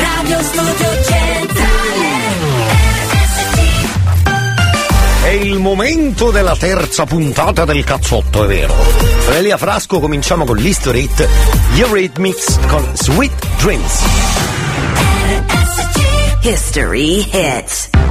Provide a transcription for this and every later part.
Radio Studio Centrale È il momento della terza puntata del cazzotto, è vero. Elia Frasco cominciamo con l'History Hit, Eurythmics con Sweet Dreams. History Hits.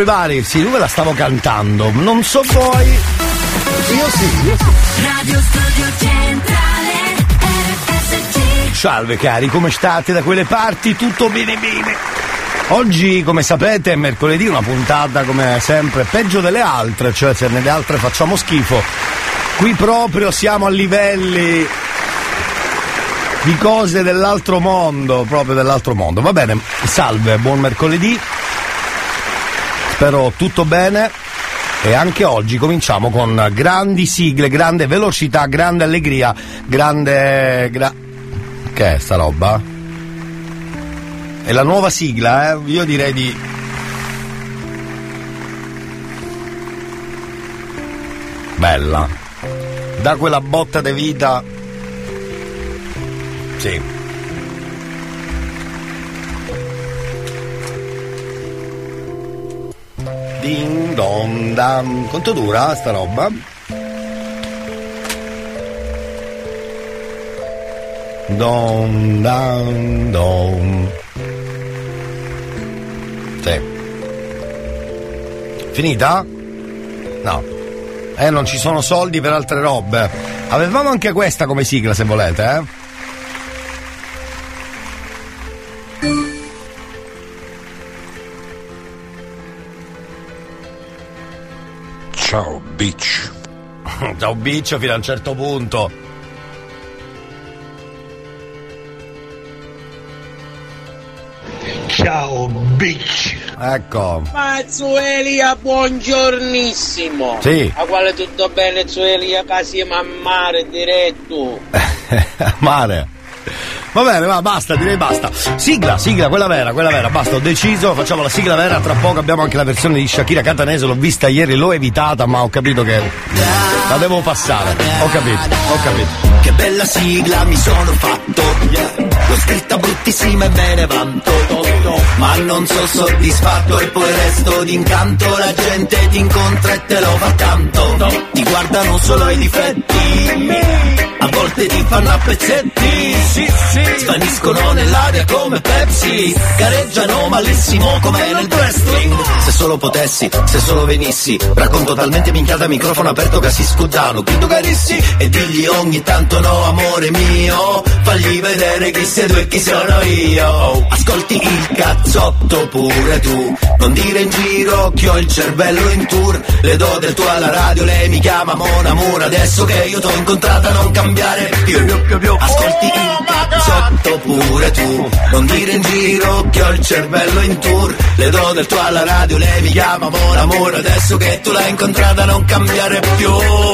Everybody, sì, lui me la stavo cantando. Non so voi. Io sì, io sì. Radio Studio Centrale RSC. Salve cari, come state da quelle parti? Tutto bene bene. Oggi, come sapete, è mercoledì, una puntata come sempre peggio delle altre, cioè se nelle altre facciamo schifo. Qui proprio siamo a livelli di cose dell'altro mondo, proprio dell'altro mondo. Va bene, salve, buon mercoledì. Spero tutto bene. E anche oggi cominciamo con grandi sigle, grande velocità, grande allegria, grande... Gra... Che è sta roba? È la nuova sigla, eh? Io direi di... Bella. Da quella botta di vita. Sì. Ding dong dam. Quanto dura sta roba? Dong dang dong. Sì. Finita? No. Eh, non ci sono soldi per altre robe. Avevamo anche questa come sigla se volete, eh. Ciao Biccio fino a un certo punto. Ciao, bitch. Ecco. Ma Zuelia, buongiornissimo. Sì. A quale tutto bene, Zuelia, casi a mare diretto. Mare. Va bene, va, basta, direi basta. Sigla, sigla, quella vera, quella vera, basta, ho deciso, facciamo la sigla vera, tra poco abbiamo anche la versione di Shakira Catanese, l'ho vista ieri, l'ho evitata, ma ho capito che la devo passare. Ho capito, ho capito. Che bella sigla mi sono fatto L'ho scritta bruttissima e me ne vanto Ma non sono soddisfatto e poi resto d'incanto. La gente ti incontra e te lo fa tanto. Ti guardano solo i difetti. A volte ti fanno a pezzetti. Svaniscono nell'aria come Pepsi. Gareggiano malissimo come nel wrestling. Se solo potessi, se solo venissi. Racconto talmente minchiata microfono aperto che si scudano Grido carissi e digli ogni tanto no amore mio Fagli vedere chi sei tu e chi sono io. Ascolti il cazzotto pure tu. Non dire in giro che ho il cervello in tour. Le do del tuo alla radio, lei mi chiama Mon Amour. Adesso che io t'ho incontrata non cambiare più. Ascolti il cazzotto pure tu. Non dire in giro che ho il cervello in tour. Le do del tuo alla radio, lei mi chiama Mon Amour. Adesso che tu l'hai incontrata non cambiare più.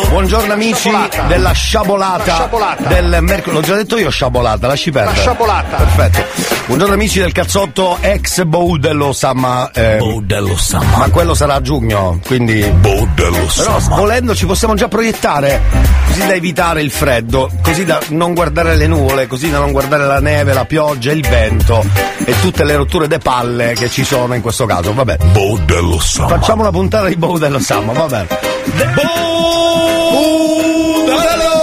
Buongiorno amici della sciabolata, del mercoledì. L'ho già detto io sciabolata, lasci perdere. La sciabolata. Perfetto. Buongiorno amici del cazzotto ex Boudello Samma. Eh, Boudello Samma. ma quello sarà a giugno, quindi. Boudello Però volendo ci possiamo già proiettare, così da evitare il freddo, così da non guardare le nuvole, così da non guardare la neve, la pioggia, il vento e tutte le rotture de palle che ci sono in questo caso. Vabbè. Boudello Samma. Facciamo una puntata di Boudello Samma, va bene. Boudello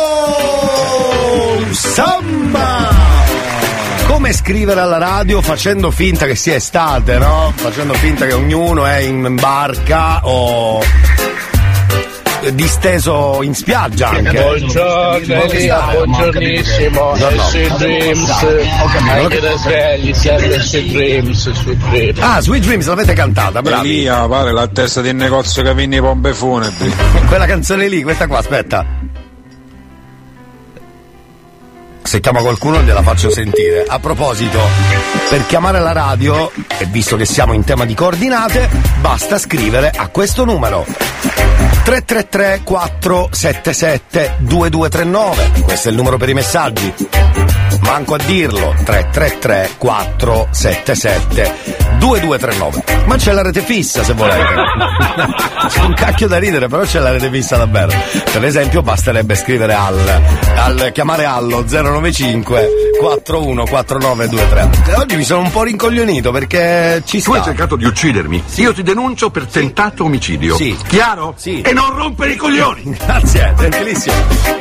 scrivere alla radio facendo finta che sia estate, no? Facendo finta che ognuno è in barca o disteso in spiaggia anche. Buongiorno Elia, buongiornissimo. Buongiorno. Sweet Dreams. Anche da svegli serve Sweet Dreams, Sweet Dreams. Ah, Sweet Dreams l'avete cantata, bravi. Elia, pare la testa del negozio che vende i pompe funebri. Quella canzone lì, questa qua, aspetta. Se chiama qualcuno gliela faccio sentire. A proposito, per chiamare la radio, e visto che siamo in tema di coordinate, basta scrivere a questo numero. 333 477 2239. Questo è il numero per i messaggi. Manco a dirlo. 333 477 2239. Ma c'è la rete fissa se volete. c'è un cacchio da ridere, però c'è la rete fissa davvero. Per esempio, basterebbe scrivere al, al chiamare allo 095 414923. Oggi mi sono un po' rincoglionito perché ci Tu hai sta. cercato di uccidermi. Io ti denuncio per tentato omicidio. Sì. Chiaro? Sì. E non rompere i coglioni. Grazie, gentilissimo.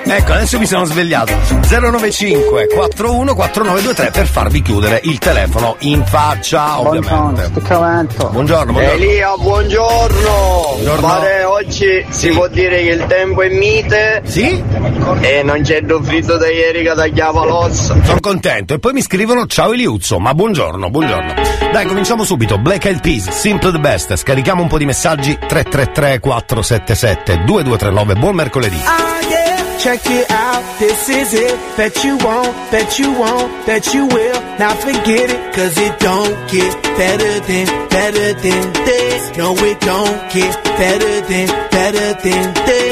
Ecco, adesso mi sono svegliato. 095 41 4923 per farvi chiudere il telefono in faccia, ovviamente. Buongiorno, buongiorno. Elia, buongiorno. Buongiorno. Pare oggi Sì. si può dire che il tempo è mite Sì? e non c'è il fritto da ieri che tagliava l'osso. Sono contento. E poi mi scrivono ciao Eliuzzo, ma buongiorno, buongiorno. Dai, cominciamo subito. Black Eyed Peas, Simple the Best. Scarichiamo un po' di messaggi. 333 477 2239. Buon mercoledì. Ah, yeah, check it out. this is it. Bet you won't, bet you won't, bet you will. Now forget it, cause it don't get better than, better than this. No, it don't get better than, better than this.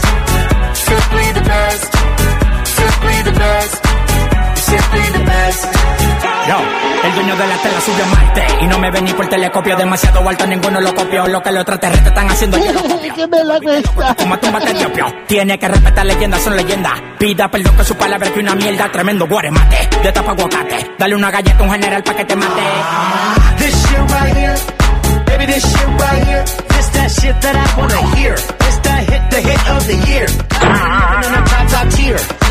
El dueño de la tela subió a Marte Y no me ven ni por telescopio Demasiado alto, ninguno lo copió Lo que los extraterrestres están haciendo yo lo copio ¡Qué bella questa! Como tumba Tiene que respetar leyendas, son leyendas Pida perdón que su palabra es que una mierda Tremendo guaremate, de tapa aguacate Dale una galleta a un general pa' que te mate This shit right here, baby, this shit right here. This that shit that I wanna hear. This that hit, the hit of the year. I'm in a top, top tier.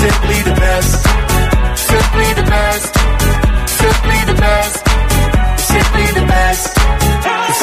simply the best, simply the best, simply the best, simply the best,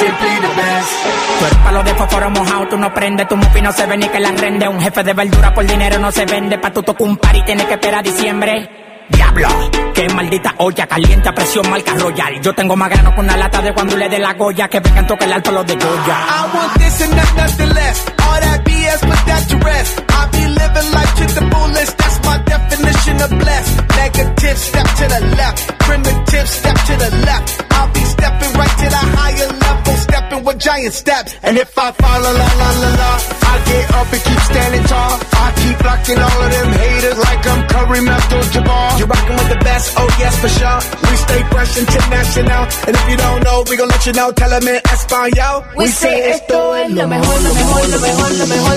simply the best. Tú eres palo de fósforo mojado, tú no prendes, tu mufi no se ve ni que la rende. Un jefe de verdura por dinero no se vende, pa' tu tocar un par y tienes que esperar diciembre. Diablo, qué maldita olla caliente a presión marca royal. Yo tengo más grano con una lata de cuando le dé la goya que vengan toque el alto los de Goya. I want this and not nothing less. All that BS, put that to rest. I be living life to the fullest. That's my definition of blessed. Negative, step to the left. Primitive, step to the left. I'll be stepping right to the higher level, stepping with giant steps. And if I fall, la la la la la, I get up and keep standing tall. I keep blocking all of them haters like I'm Kareem Abdul-Jabbar. You're rocking with the best, oh yes for sure. We stay fresh international, and if you don't know, we gon' let you know. Tell them in Espanol. We say esto es lo mejor, lo mejor, lo mejor, lo mejor,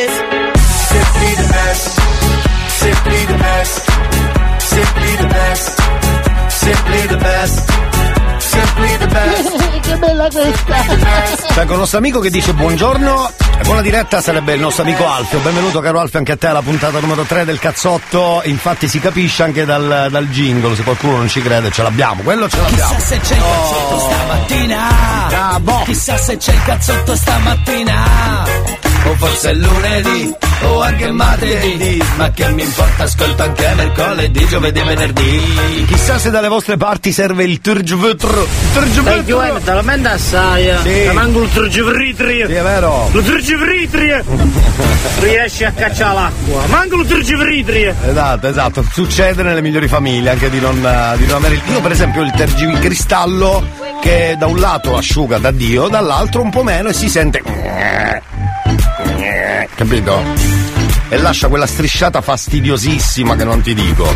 Simply the best, simply the best, simply the best, simply the best. che bella questa! C'è con il nostro amico che dice buongiorno. E Buona diretta sarebbe il nostro amico Alfio. Benvenuto caro Alfio anche a te alla puntata numero 3 del cazzotto. Infatti si capisce anche dal, dal jingle, se qualcuno non ci crede ce l'abbiamo. Quello ce l'abbiamo. Chissà se c'è il cazzotto stamattina. Bravo. Chissà se c'è il cazzotto stamattina. O forse è lunedì, o anche martedì. Ma che mi importa, ascolto anche mercoledì, giovedì e venerdì. Chissà se dalle vostre parti serve il turgvutr. Dai, Turgvutr. Giovanni, te lo manda assai. eh. Sì. Te manco il turgivritri. Sì, è vero. Lo turgivritri. Riesci a cacciare l'acqua. Manco il turgivritri. Esatto, esatto. Succede nelle migliori famiglie anche di non, di non avere il. Io, per esempio, il tergicristallo che da un lato asciuga da Dio, dall'altro un po' meno e si sente. Capito? E lascia quella strisciata fastidiosissima che non ti dico.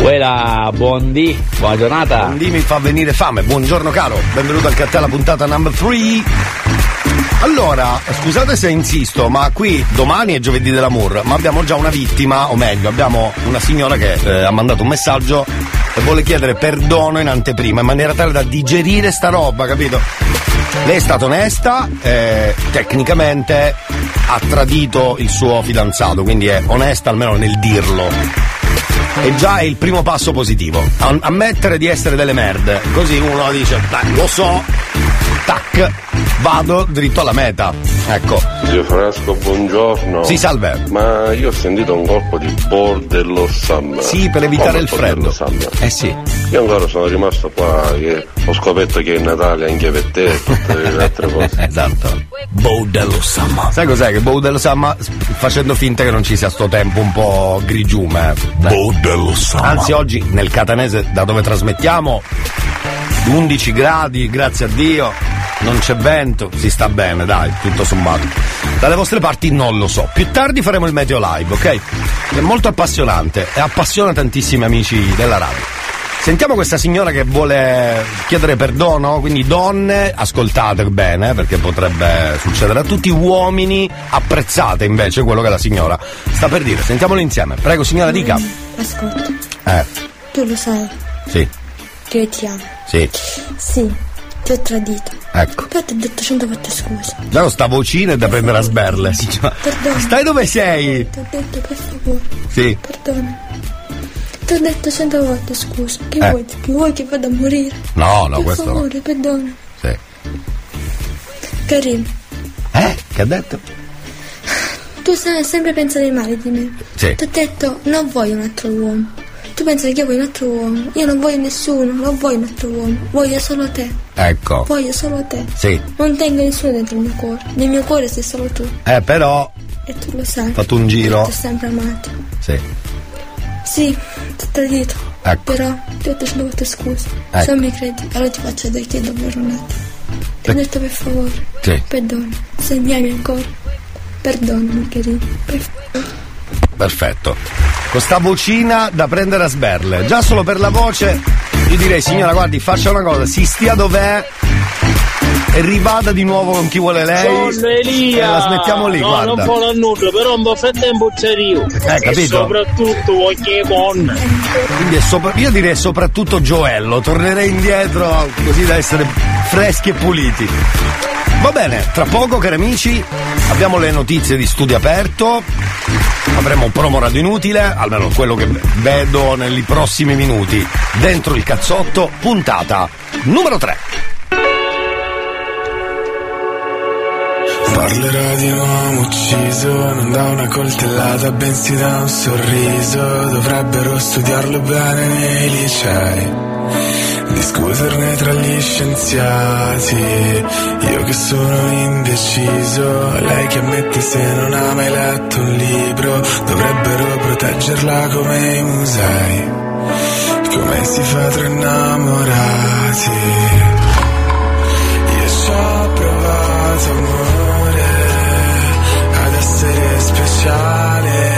Quella, buondì, buona giornata. Quindi mi fa venire fame. Buongiorno caro, benvenuto anche a te alla puntata number 3. Allora, scusate se insisto, ma qui domani è giovedì dell'amour, ma abbiamo già una vittima, o meglio, abbiamo una signora che eh, ha mandato un messaggio vuole chiedere perdono in anteprima in maniera tale da digerire sta roba, capito? Lei è stata onesta, eh, tecnicamente ha tradito il suo fidanzato, quindi è onesta almeno nel dirlo. E già è il primo passo positivo. Am- ammettere di essere delle merde. Così uno dice, dai, lo so, tac, vado dritto alla meta. Ecco. Zio Frasco, buongiorno. Sì, salve. Ma io ho sentito un colpo di bordello summer. Sì, per evitare Come il freddo. Summer? Eh sì. Io ancora sono rimasto qua che ho scoperto che è Natale anche per te e tutte le altre cose. esatto. Baudello Samma. Sai cos'è? Che Baudello Samma, s- facendo finta che non ci sia sto tempo un po' grigiume. Baudello Samma. Anzi, oggi nel catanese da dove trasmettiamo, 11 gradi, grazie a Dio. Non c'è vento, si sta bene, dai, tutto sommato. Dalle vostre parti non lo so. Più tardi faremo il meteo live, ok? È molto appassionante e appassiona tantissimi amici della radio. Sentiamo questa signora che vuole chiedere perdono, quindi donne, ascoltate bene perché potrebbe succedere a tutti, uomini, apprezzate invece quello che la signora sta per dire. Sentiamolo insieme. Prego signora, dica. Ascolta, Eh, tu lo sai sì, che ti amo. sì, Sì, ti ho tradito. ecco. Però ti ho detto cento volte scusa. Già sta vocina è da prendere a sberle. Perdona. Stai dove sei? Ti ho detto per favore, Sì. perdona. Ti ho detto cento volte scusa. Che Eh. vuoi? Che vuoi che vada a morire? No, no, per questo no. favore, perdona. Sì. Karim, Eh? Che ha detto? tu sempre pensare male di me. Sì. Ti ho detto non voglio un altro uomo. Tu pensi che io voglio un altro uomo. Io non voglio nessuno, non voglio un altro uomo. Voglio solo te. Ecco. Voglio solo te. Sì. Non tengo nessuno dentro il mio cuore. Nel mio cuore sei solo tu. Eh, però. E tu lo sai. Fatto un giro. Ti ho sempre amato. Sì. Sì, ti ho tradito. Ecco. Però ti ho detto scusa. Ecco. Se non mi credi, allora ti faccio vedere che davvero un attimo. Ti ho detto per favore. Sì. Perdona. Se mi ami ancora. Perdonami, carino. Per favore. Perfetto. Con sta vocina da prendere a sberle. Già solo per la voce, io direi, signora, guardi, faccia una cosa, si stia dov'è e rivada di nuovo con chi vuole lei. Sono Elia! E la smettiamo lì, no, guarda. non voglio nulla, però un po' frattempo c'è io. Eh, capito? E soprattutto voglio con. Quindi è sopra- io direi soprattutto Gioello, tornerei indietro così da essere freschi e puliti. Va bene, tra poco cari amici abbiamo le notizie di studio aperto, avremo un promo radio inutile, almeno quello che vedo nei prossimi minuti, dentro il cazzotto, puntata numero 3. Parlerò di un uomo ucciso, non da una coltellata, bensì da un sorriso. Dovrebbero studiarlo bene nei licei, discuterne tra gli scienziati. Io che sono indeciso, lei che ammette se non ha mai letto un libro. Dovrebbero proteggerla come i musei, come si fa tra innamorati. Io ci ho provato amore ad essere speciale,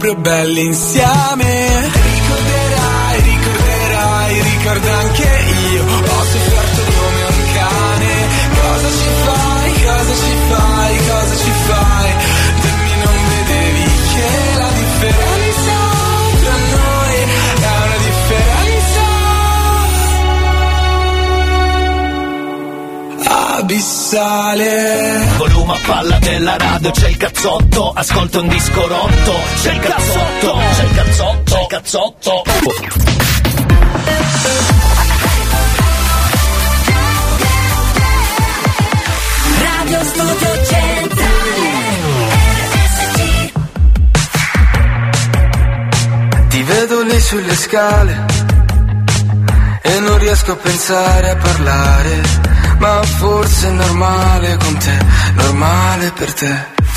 Proprio belli insieme. Ricorderai, ricorderai, ricordo anche io. Ho sofferto come un cane. Cosa ci fai, cosa ci fai, cosa ci fai? Dimmi non vedevi che la differenza tra noi è una differenza abissale. Volume a palla della radio, c'è il cazzotto, ascolta un disco rotto, c'è il cazzotto, c'è il cazzotto, c'è il cazzotto. Radio Studio Centrale Ti vedo lì sulle scale e non riesco a pensare a parlare, ma forse è normale con te, normale per te.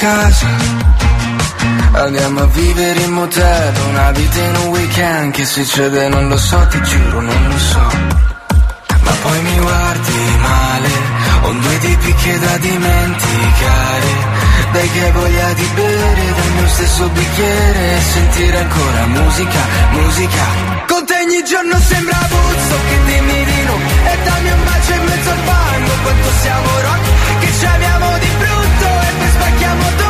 casa. Andiamo a vivere in motel, una vita in un weekend Che succede non lo so, ti giuro non lo so. Ma poi mi guardi male, ho due tipi che da dimenticare Dai che voglia di bere dal mio stesso bicchiere E sentire ancora musica, musica. Con te ogni giorno sembra Buzzo che dimmi di no E dammi un bacio in mezzo al fango Quanto siamo rock che ci amiamo di brutto E poi spacchiamo tutto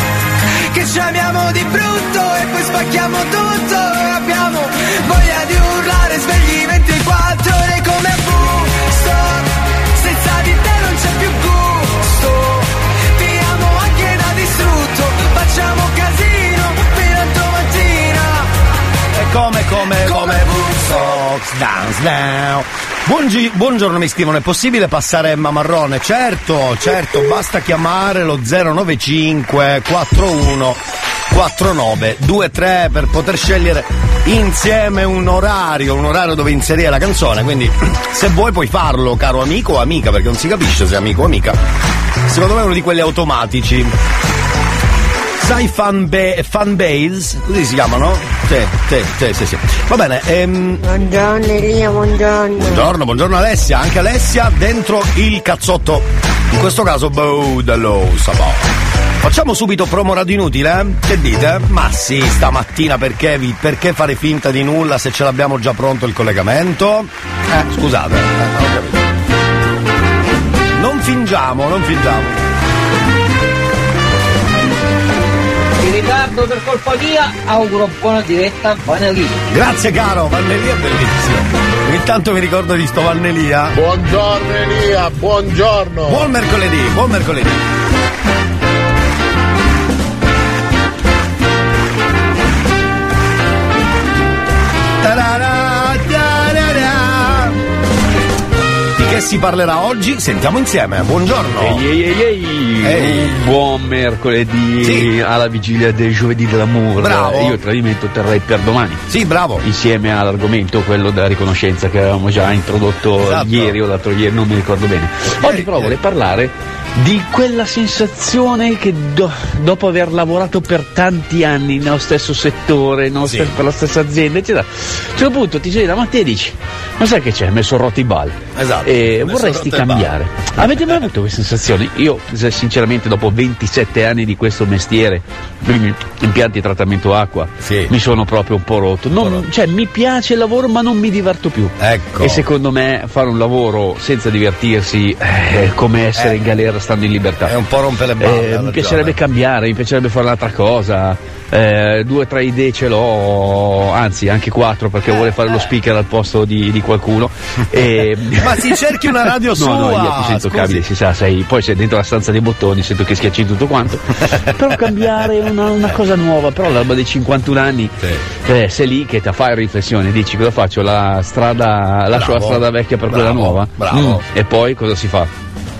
ci amiamo di brutto e poi spacchiamo tutto. E abbiamo voglia di urlare svegli 24 ore come a Woodstock. Senza di te non c'è più gusto. Ti amo anche da distrutto, facciamo casino fino a domattina. E come, come, come Woodstock Dance Now. Buongi- buongiorno mi scrivono, è possibile passare Emma Marrone? Certo, certo, basta chiamare lo 095 41 49 23 per poter scegliere insieme un orario, un orario dove inserire la canzone, quindi se vuoi puoi farlo, caro amico o amica, perché non si capisce se è amico o amica. Secondo me è uno di quelli automatici. Sai fan, ba- fan base? Così si chiamano? Sì, sì, sì, sì, sì. Va bene, ehm, Buongiorno Elia, buongiorno. Buongiorno, buongiorno Alessia, anche Alessia dentro il cazzotto. In questo caso, boh, dello sabò. Facciamo subito promo radio inutile? eh? Che dite? Ma sì, stamattina perché, vi- perché fare finta di nulla se ce l'abbiamo già pronto il collegamento? Eh, scusate, eh, non. Non fingiamo, non fingiamo. Ritardo per colpa mia, auguro buona diretta a Vanelli. Grazie caro, Vannelia è bellissimo. Ogni tanto mi ricordo di sto Vannelia. Buongiorno Elia, buongiorno. Buon mercoledì, buon mercoledì. Che si parlerà oggi? Sentiamo insieme. Buongiorno. Ehi, ehi, ehi, ehi. Buon mercoledì Sì. alla vigilia del giovedì dell'amore. Bravo. Io il tradimento terrei per domani. Sì, bravo. Insieme all'argomento quello della riconoscenza che avevamo già introdotto Esatto. ieri o l'altro ieri, non mi ricordo bene. Oggi però vorrei parlare di quella sensazione che do- dopo aver lavorato per tanti anni nello stesso settore, nello Sì. stesso- per la stessa azienda, eccetera, a un certo punto ti la mattina e dici, ma sai che c'è? Mi sono rotto i balli. Esatto, E vorresti cambiare. Avete mai avuto queste sensazioni? Io, sinceramente, dopo 27 anni di questo mestiere, impianti di trattamento acqua, mi sono proprio un po' rotto. Non- cioè, mi piace il lavoro, ma non mi diverto più. Ecco. E secondo me fare un lavoro senza divertirsi eh, è come essere in galera stando in libertà. È un po' rompe le balle, Eh, mi piacerebbe cambiare, mi piacerebbe fare un'altra cosa. Eh, due o tre idee ce l'ho, anzi anche quattro perché vuole fare lo speaker al posto di, di qualcuno. E... Ma si cerchi una radio No, sua. no, io ti sento cabile, si sa, sei, poi sei dentro la stanza dei bottoni, sento che schiacci tutto quanto. però cambiare una, una cosa nuova, però all'alba dei 51 anni eh, sei lì che ti fai riflessione, dici cosa faccio? La strada, lascio Bravo. la strada vecchia per quella Bravo, nuova? bravo. Mm, E poi cosa si fa?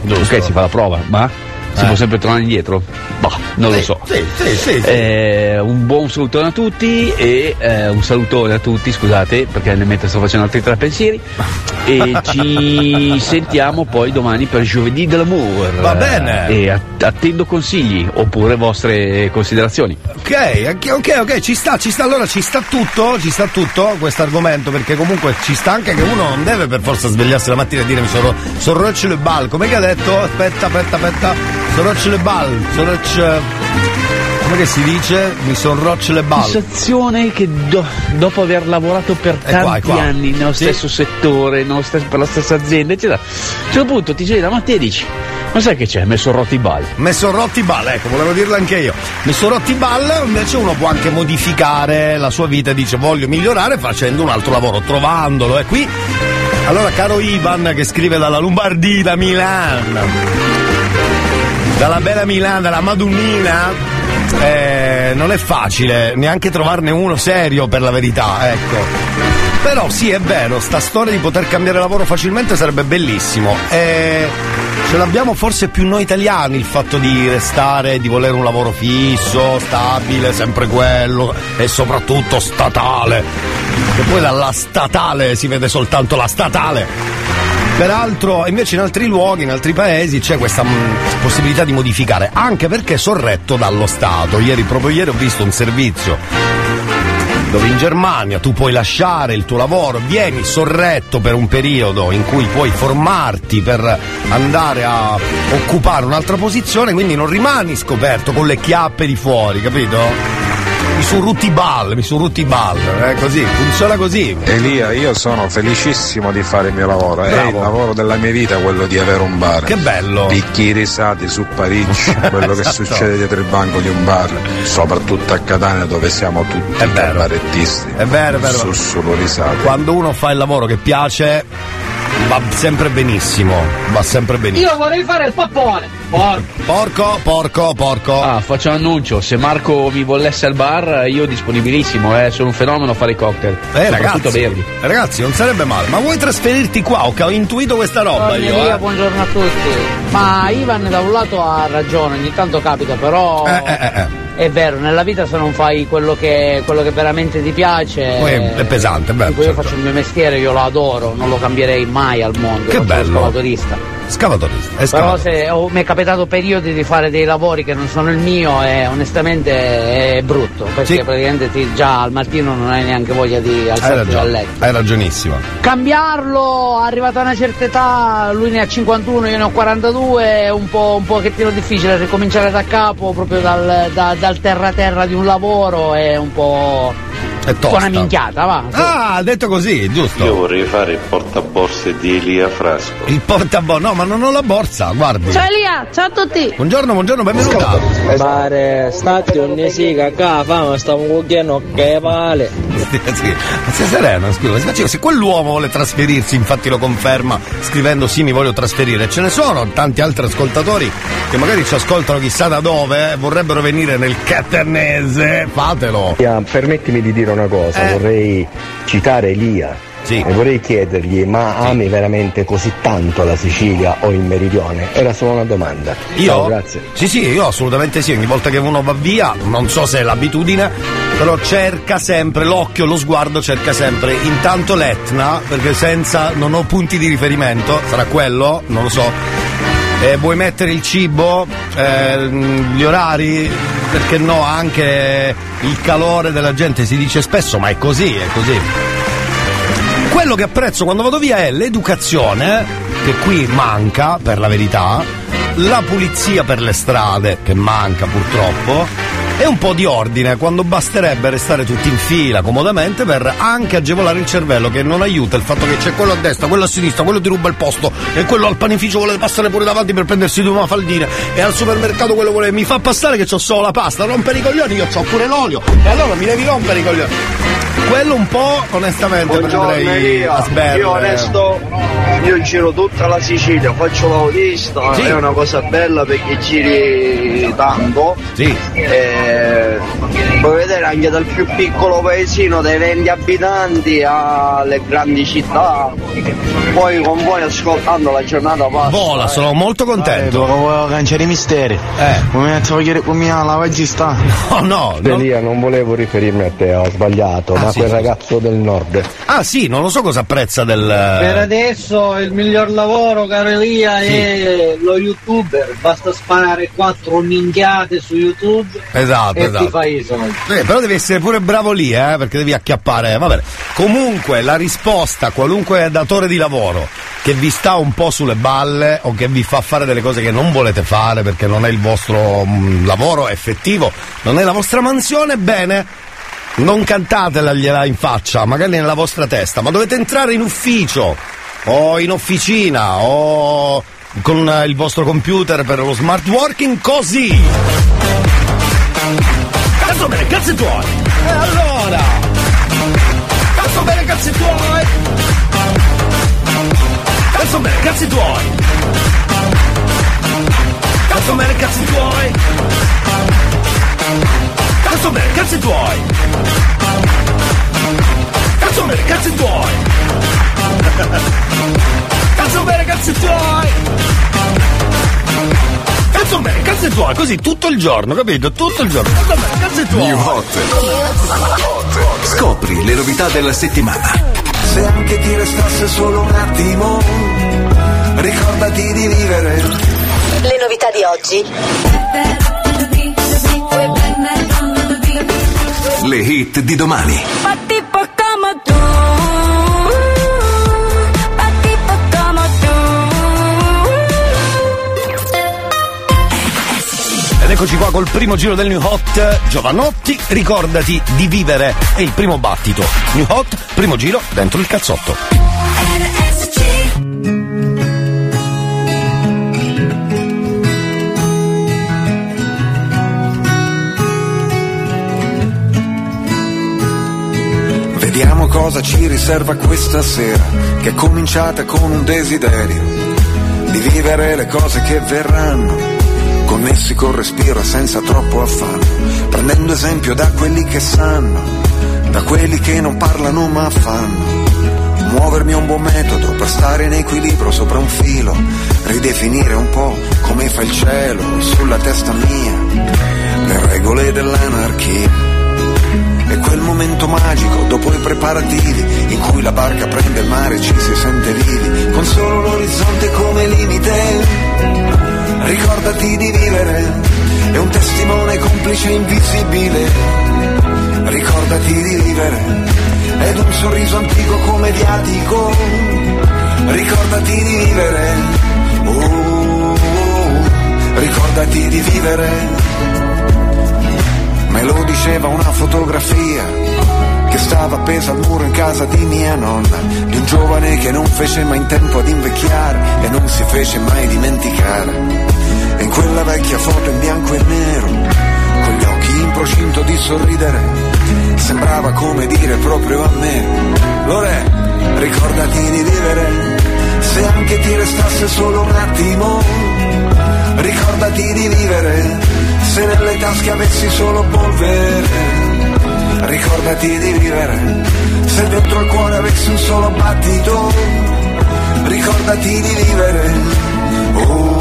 Ok, si fa la prova, ma si Eh. può sempre tornare indietro? Bah, non lo so. Sì, sì, sì. sì. Eh, un buon salutone a tutti e eh, un salutone a tutti, scusate, perché nel mentre sto facendo altri tre pensieri. E ci sentiamo poi domani per giovedì dell'amore. Va bene. E att- attendo consigli oppure vostre considerazioni. Ok, ok, ok, ci sta, ci sta, allora ci sta tutto, ci sta tutto questo argomento, perché comunque ci sta anche che uno non deve per forza svegliarsi la mattina e dire mi sono sorroccio le ball, come che ha detto? Aspetta, aspetta, aspetta, sorroccio le ball, sorroccio... come che si dice? Mi sorroccio le ball. Sensazione che do- dopo aver lavorato per È qua, tanti qua. anni nello Sì. stesso settore, nello stes- per la stessa azienda, eccetera, a un certo punto ti svegli la mattina e dici, ma sai che c'è? Mi sono rotti i balli. Mi sono rotti i ball, ecco, volevo dirlo anche io. Mi sono rotti i ball, invece uno può anche modificare la sua vita e dice voglio migliorare facendo un altro lavoro, trovandolo. E qui, allora caro Ivan che scrive dalla Lombardia, Milano, dalla bella Milano, dalla Madonnina, eh, non è facile neanche trovarne uno serio per la verità, ecco. Però sì, è vero, sta storia di poter cambiare lavoro facilmente sarebbe bellissimo. E ce l'abbiamo forse più noi italiani il fatto di restare, di volere un lavoro fisso, stabile, sempre quello e soprattutto statale. Che poi dalla statale si vede soltanto la statale. Peraltro, invece in altri luoghi, in altri paesi c'è questa mh, possibilità di modificare, anche perché sorretto dallo Stato. Ieri, proprio ieri ho visto un servizio dove in Germania tu puoi lasciare il tuo lavoro, vieni sorretto per un periodo in cui puoi formarti per andare a occupare un'altra posizione, quindi non rimani scoperto con le chiappe di fuori, capito? Mi sono rutti i ball, mi sono rutti i ball, è così, funziona così. Elia, io sono felicissimo di fare il mio lavoro. È Bravo. il lavoro della mia vita quello di avere un bar. Che bello! Picchi risati su Parigi, quello che Esatto. succede dietro il banco di un bar, soprattutto a Catania dove siamo tutti barettisti. È vero, è vero. Sussurro risate. Quando uno fa il lavoro che piace, va sempre benissimo, va sempre benissimo. Io vorrei fare il pappone. Porco. Porco, porco, porco. Ah, faccio un annuncio, se Marco mi volesse al bar io disponibilissimo, eh, sono un fenomeno a fare i cocktail. Eh, ragazzi, verdi. ragazzi, non sarebbe male. Ma vuoi trasferirti qua? Ho, ho intuito questa roba io. Elia, Eh. buongiorno a tutti. Ma Ivan da un lato ha ragione, ogni tanto capita, però Eh, eh, eh, eh. È vero, nella vita se non fai quello che, quello che veramente ti piace. Poi è, è pesante, tipo io certo. faccio il mio mestiere, io lo adoro, non lo cambierei mai al mondo. Che Io bello. Scavatorista. Scavatorista. È Però se oh, mi è capitato periodi di fare dei lavori che non sono il mio e onestamente è brutto, perché Sì. praticamente ti- già al mattino non hai neanche voglia di alzarti dal letto. hai ragionissimo. Cambiarlo, arrivato a una certa età, lui ne ha 51, io ne ho 42, è un, po', un pochettino difficile ricominciare da capo, proprio dal, da- dal terra terra di un lavoro, è un po'... È tosta. una minchiata, va. Ah, detto così, giusto. Io vorrei fare il portaborse di Elia Frasco. Il portaborsa, no, ma non ho la borsa, guardi. Ciao Elia, ciao a tutti. Buongiorno, buongiorno, benvenuta. Pare, stati ogni siga, qua, fama, stiamo cucchiando che vale. Sì, ma sei sereno, scusa, ma se quell'uomo vuole trasferirsi, infatti lo conferma scrivendo sì mi voglio trasferire, ce ne sono tanti altri ascoltatori che magari ci ascoltano chissà da dove, eh, vorrebbero venire nel Caternese, fatelo. Elia, Permettimi di dire una cosa, Eh. vorrei citare Elia e vorrei chiedergli ma ami veramente così tanto la Sicilia o il meridione? Era solo una domanda. Io? Ciao, grazie. Sì, sì, io assolutamente sì, ogni volta che uno va via, non so se è l'abitudine, però cerca sempre, l'occhio, lo sguardo cerca sempre intanto l'Etna, perché senza, non ho punti di riferimento, sarà quello, non lo so. E vuoi mettere il cibo, eh, gli orari, perché no, anche il calore della gente si dice spesso, ma è così, è così. Quello che apprezzo quando vado via è l'educazione, che qui manca per la verità, la pulizia per le strade, che manca purtroppo, e un po' di ordine, quando basterebbe restare tutti in fila comodamente per anche agevolare il cervello, che non aiuta il fatto che c'è quello a destra, quello a sinistra, quello ti ruba il posto e quello al panificio vuole passare pure davanti per prendersi due mafaldine e al supermercato quello vuole mi fa passare che c'ho solo la pasta, rompere i coglioni, io c'ho pure l'olio e allora mi devi rompere i coglioni. Quello un po' onestamente Buongiorno prenderei Elia, a sberle. io onesto, io giro tutta la Sicilia, faccio l'autista, Sì. è una cosa bella perché giri tanto. Sì. E puoi vedere anche dal più piccolo paesino dai 20 abitanti alle grandi città. Poi con voi ascoltando la giornata passa. Vola, sono molto contento. Volevo canciare i misteri. Eh. Come metto a vedere come la lavagista. No, no. Elia, non volevo riferirmi a te, ho sbagliato, ma Ah, sì, quel sì, ragazzo del nord. Ah sì, non lo so cosa apprezza del... Per adesso il miglior lavoro, caro Elia, è lo youtuber. Basta sparare quattro minchiate su YouTube Esatto, esatto. i soldi. Eh, però devi essere pure bravo lì, eh, perché devi acchiappare. Vabbè. Comunque, la risposta a qualunque datore di lavoro che vi sta un po' sulle balle o che vi fa fare delle cose che non volete fare perché non è il vostro mm, lavoro effettivo, non è la vostra mansione, bene. Non cantatela gliela in faccia, magari nella vostra testa, ma dovete entrare in ufficio o in officina o con eh, il vostro computer per lo smart working così. Cazzo bene, cazzi tuoi! E allora! Cazzo bene, cazzi tuoi! Cazzo bene, cazzi tuoi! Cazzo bene, cazzi tuoi! Cazzo bene, cazzi tuoi! Cazzo bene, cazzi tuoi! Cazzo bene, cazzi tuoi! Cazzo bene, cazzi tuoi! Così tutto il giorno, capito? Tutto il giorno! Cazzo bene, cazzi tuoi! New Hot. Scopri le novità della settimana. Se anche ti restasse solo un attimo, ricordati di vivere. Le novità di oggi. Le hit di domani. Ed eccoci qua col primo giro del New Hot Giovanotti, ricordati di vivere. È il primo battito. New Hot, primo giro dentro il cazzotto. Vediamo cosa ci riserva questa sera, che è cominciata con un desiderio di vivere le cose che verranno, connessi col respiro e senza troppo affanno, prendendo esempio da quelli che sanno, da quelli che non parlano ma fanno. Muovermi è un buon metodo per stare in equilibrio sopra un filo, ridefinire un po' come fa il cielo sulla testa mia, le regole dell'anarchia. È quel momento magico dopo i preparativi in cui la barca prende il mare e ci si sente vivi, con solo l'orizzonte come limite. Ricordati di vivere, è un testimone complice invisibile. Ricordati di vivere, ed un sorriso antico come viatico. Ricordati di vivere, oh, oh, oh. ricordati di vivere. Me lo diceva una fotografia che stava appesa al muro in casa di mia nonna, di un giovane che non fece mai in tempo ad invecchiare e non si fece mai dimenticare. In quella vecchia foto in bianco e nero, con gli occhi in procinto di sorridere, sembrava come dire proprio a me, Lore, ricordati di vivere, se anche ti restasse solo un attimo, ricordati di vivere se nelle tasche avessi solo polvere, ricordati di vivere, se dentro il cuore avessi un solo battito, ricordati di vivere, oh,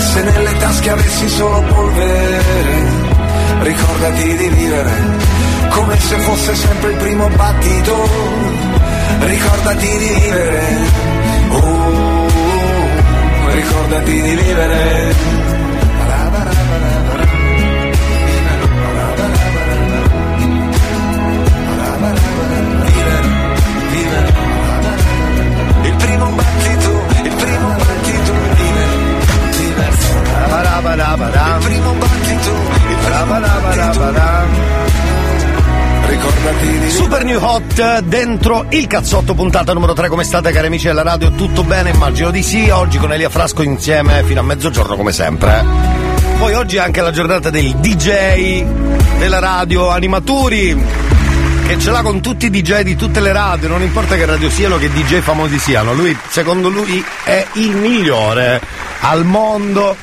se nelle tasche avessi solo polvere, ricordati di vivere, come se fosse sempre il primo battito, ricordati di vivere, oh, ricordati di vivere. Il primo battito, il primo Super New Hot dentro il cazzotto puntata numero 3 come state cari amici della radio? Tutto bene? Immagino di sì. Oggi con Elia Frasco insieme fino a mezzogiorno come sempre. Poi oggi è anche la giornata del DJ della radio animaturi che ce l'ha con tutti i DJ di tutte le radio. Non importa che radio siano che DJ famosi siano. Lui secondo lui è il migliore al mondo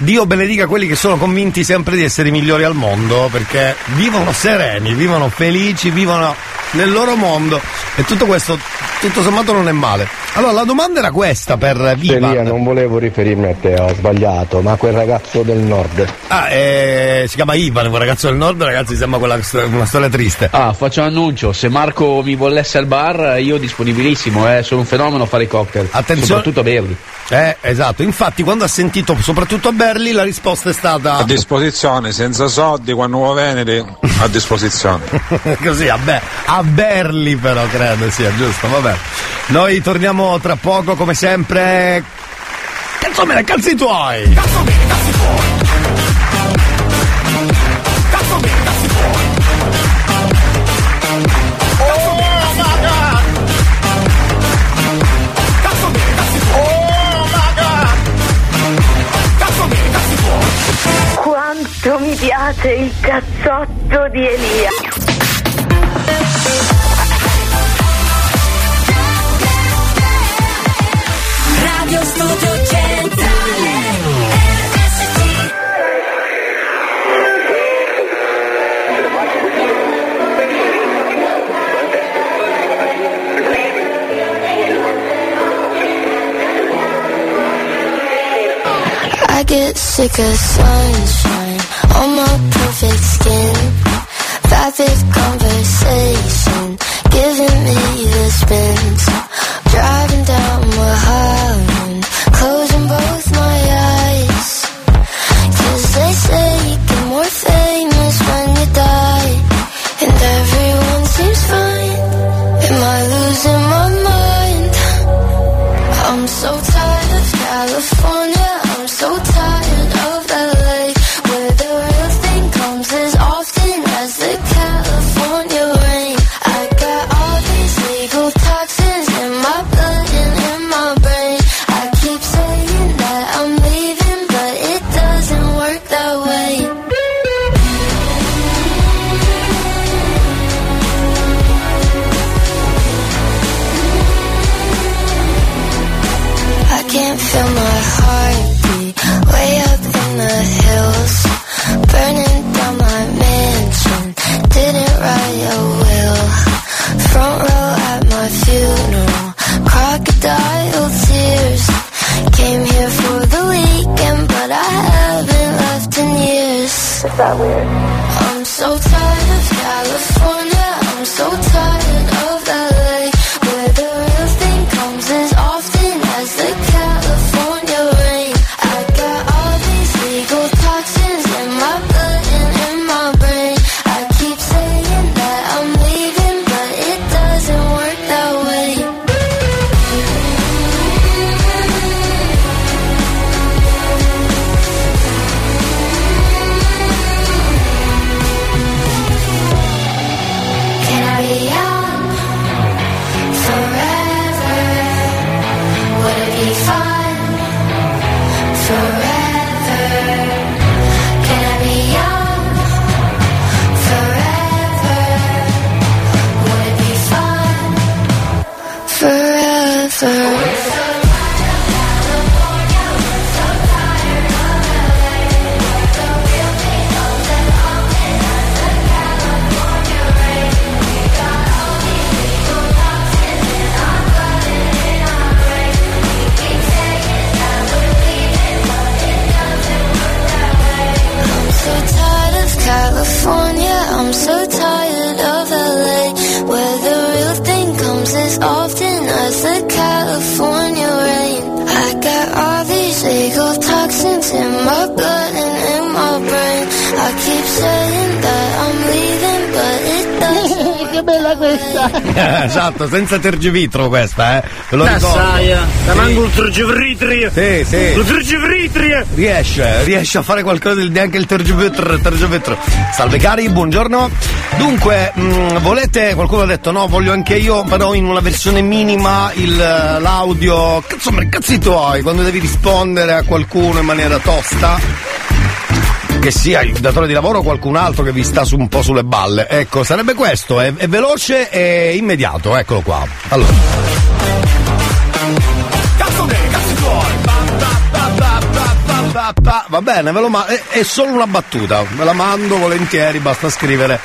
Dio benedica quelli che sono convinti sempre di essere i migliori al mondo perché vivono sereni, vivono felici, vivono nel loro mondo e tutto questo tutto sommato non è male. Allora la domanda era questa per Viva. Elia, non volevo riferirmi a te, ho sbagliato, ma quel ragazzo del nord. Ah, eh, si chiama Ivan, un ragazzo del nord, ragazzi, sembra quella, una storia triste. Ah, faccio un annuncio, se Marco mi volesse al bar io disponibilissimo, eh, sono un fenomeno a fare i cocktail. Attenzione. Soprattutto a berli. Eh, esatto. Infatti, quando ha sentito soprattutto a Berli, la risposta è stata. A disposizione, senza soldi, quando vuoi venire, a disposizione. Così, a, Be- a Berli, però, credo sia giusto. Vabbè. Noi torniamo tra poco, come sempre. Cazzo me ne calzi tuoi! Quanto mi piace il cazzotto di Elia. Radio Studio Centrale I get sick of sunshine perfect skin. Vapid conversation giving me the spins. Senza tergivitro questa, eh. Ve lo ricordo. Tassaia, da manco il tergivritri. Sì, sì. Il tergivritri. Riesce, riesce a fare qualcosa del neanche il tergivitro, tergivitro. Salve cari, buongiorno. Dunque, mh, volete, qualcuno ha detto no, voglio anche io, però in una versione minima il, l'audio. Cazzo, ma cazzi tuoi, quando devi rispondere a qualcuno in maniera tosta. Che sia il datore di lavoro o qualcun altro che vi sta su un po' sulle balle. Ecco, sarebbe questo, è, è veloce e immediato, eccolo qua. Allora. Cazzo te, tuoi! Va bene, ve lo ma- è, è solo una battuta, ve la mando volentieri, basta scrivere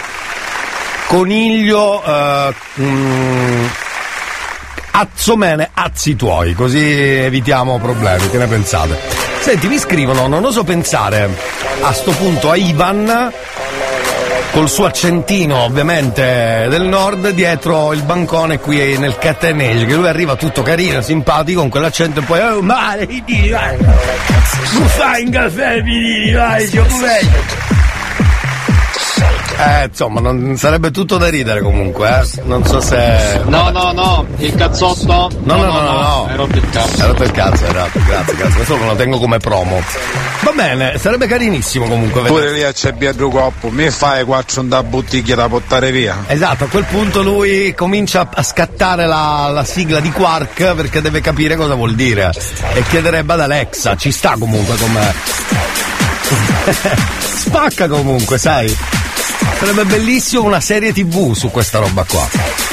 coniglio eh, mm, azzomene azzi tuoi, così evitiamo problemi, che ne pensate? Senti, mi scrivono, non oso pensare. A sto punto a Ivan col suo accentino ovviamente del nord dietro il bancone qui nel catenese che lui arriva tutto carino, simpatico con quell'accento e poi oh male, tu fai un caffè mi vai, eh, insomma, non sarebbe tutto da ridere comunque, eh. Non so se. No, no, no, il cazzotto. No, no, no, no, no. Hai rotto il cazzo. Hai rotto il cazzo, esatto, grazie, grazie. Questo me lo tengo come promo. Va bene, sarebbe carinissimo comunque Pure lì c'è Pietro Coppo, mi fai quattro da bottiglia da portare via. Esatto, a quel punto lui comincia a scattare la, la sigla di Quark perché deve capire cosa vuol dire. E chiederebbe ad Alexa, ci sta comunque come. Spacca comunque, sai. Sarebbe bellissimo una serie tv su questa roba qua.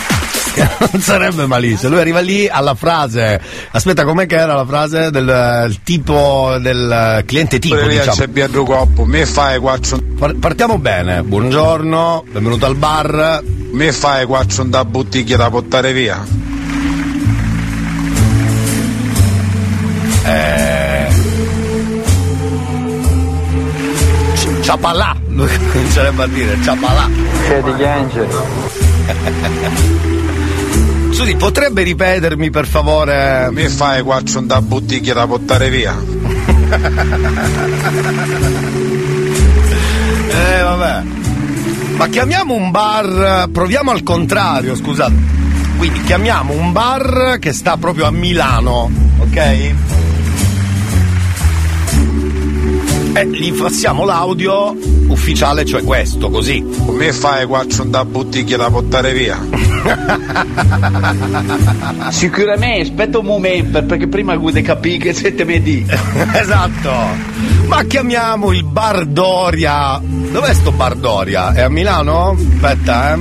Non sarebbe malissimo. Lui arriva lì alla frase. Aspetta, com'è che era la frase del tipo del cliente tipo? Diciamo. c'è Pietro Coppo, mi fai quattro. Par- Partiamo bene. Buongiorno, benvenuto al bar. Mi fai quattro da bottiglia da portare via. Eh. C- Ciapalà, lui comincerebbe a dire ciapalà. Siete gli angeli. Scusi, potrebbe ripetermi per favore? Mi fai quattro da bottiglia da portare via. Eh vabbè. Ma chiamiamo un bar, proviamo al contrario, scusate. Quindi chiamiamo un bar che sta proprio a Milano, ok? E gli passiamo l'audio ufficiale, cioè questo, così. Mi fai quattro da bottiglia da portare via. Sicuramente, aspetta un momento perché prima vuoi capire che siete me di. esatto. Ma chiamiamo il Bar Doria. Dov'è sto Bar Doria? È a Milano? Aspetta, eh.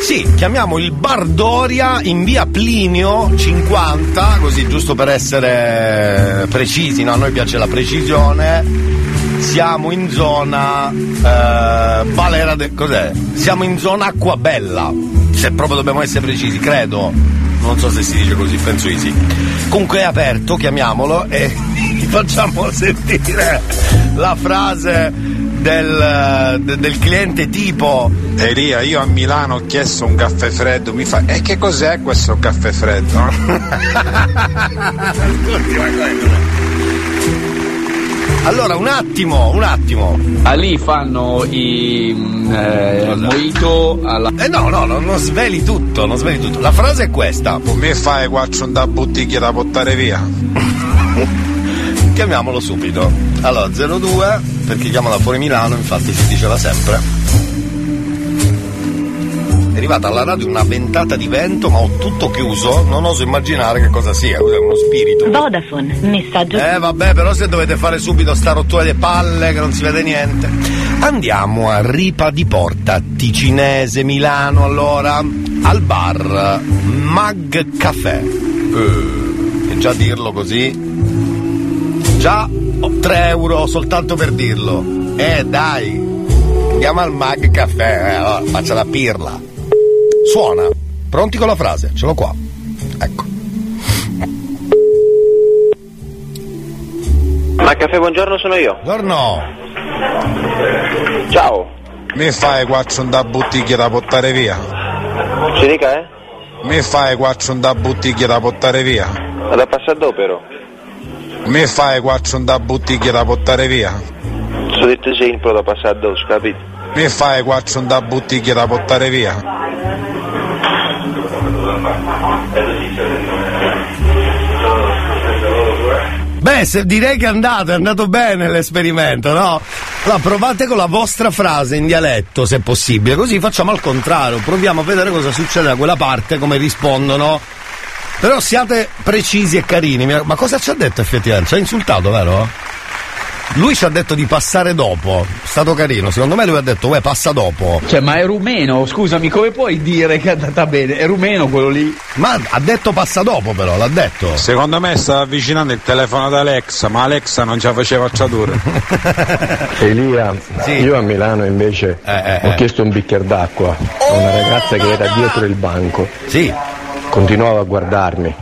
Sì, chiamiamo il Bar Doria in via Plinio 50, così giusto per essere precisi, no? A noi piace la precisione. Siamo in zona eh, Valera de... cos'è? Siamo in zona Acquabella. Se proprio dobbiamo essere precisi, credo. Non so se si dice così, penso di sì. Comunque è aperto, chiamiamolo e facciamo sentire la frase del, de- del cliente tipo Elia, io a Milano ho chiesto un caffè freddo, mi fa. E che cos'è questo caffè freddo? Allora, un attimo, un attimo. Ah, lì fanno i mm, eh, mojito alla. Eh no, no, no, non sveli tutto, non sveli tutto. La frase è questa. Mi fai quattro da bottiglia da portare via. Chiamiamolo subito. Allora, 02, perché chiama da fuori Milano, infatti si diceva sempre. È arrivata alla radio una ventata di vento, ma ho tutto chiuso, non oso immaginare che cosa sia, cos'è uno spirito. Vodafone, messaggio. Eh vabbè, però se dovete fare subito sta rottura di palle che non si vede niente. Andiamo a Ripa di Porta, Ticinese, Milano, allora, al bar Mag Café. Eh, e già dirlo così. Già ho 3 euro soltanto per dirlo. Eh dai, andiamo al Mag Café, eh, allora, faccia la pirla. Suona. Pronti con la frase? Ce l'ho qua. Ecco. Ma caffè, buongiorno, sono io. Buongiorno. Ciao. Mi fai quattro da bottiglia da portare via. Ci dica, eh? Mi fai quattro da bottiglia da portare via. Vado a passare però. Mi fai quattro da bottiglia da portare via? Sono detto sempre da passare addosso, capito? Mi fai quattro da bottiglia da portare via? Beh, se direi che è andato, è andato bene l'esperimento, no? Allora, provate con la vostra frase in dialetto, se possibile, così facciamo al contrario, proviamo a vedere cosa succede da quella parte, come rispondono. Però siate precisi e carini. Ma cosa ci ha detto effettivamente? Ci ha insultato, vero? Lui ci ha detto di passare dopo. È stato carino. Secondo me lui ha detto, uè, passa dopo. Cioè, ma è rumeno, scusami, come puoi dire che è andata bene? È rumeno quello lì. Ma ha detto passa dopo, però, l'ha detto. Secondo me stava avvicinando il telefono ad Alexa, ma Alexa non ci faceva acciature. Elia, io a Milano invece Eh, ho chiesto un bicchiere d'acqua a una ragazza che era dietro il banco. Sì. Continuava a guardarmi.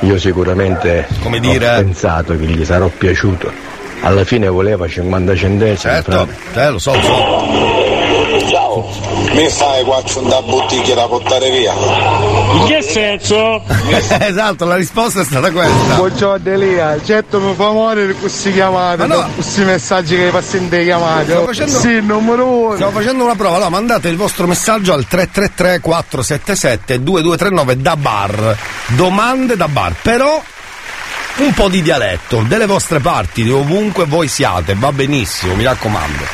Io sicuramente Come ho dire- pensato che gli sarò piaciuto. Alla fine voleva 50 centesimi. Certo, eh, lo so, lo so. Ciao. Mi fai quattro da bottiglia da portare via? In che senso? esatto, la risposta è stata questa. Buongiorno Elia, certo mi fa morire questi chiamate, Ma no. questi messaggi che fa sentire chiamate. Stiamo facendo- Sì, numero uno. Stiamo facendo una prova, allora mandate il vostro messaggio al 333 477 2239 da bar. Domande da bar, però un po' di dialetto, delle vostre parti, di ovunque voi siate, va benissimo, mi raccomando.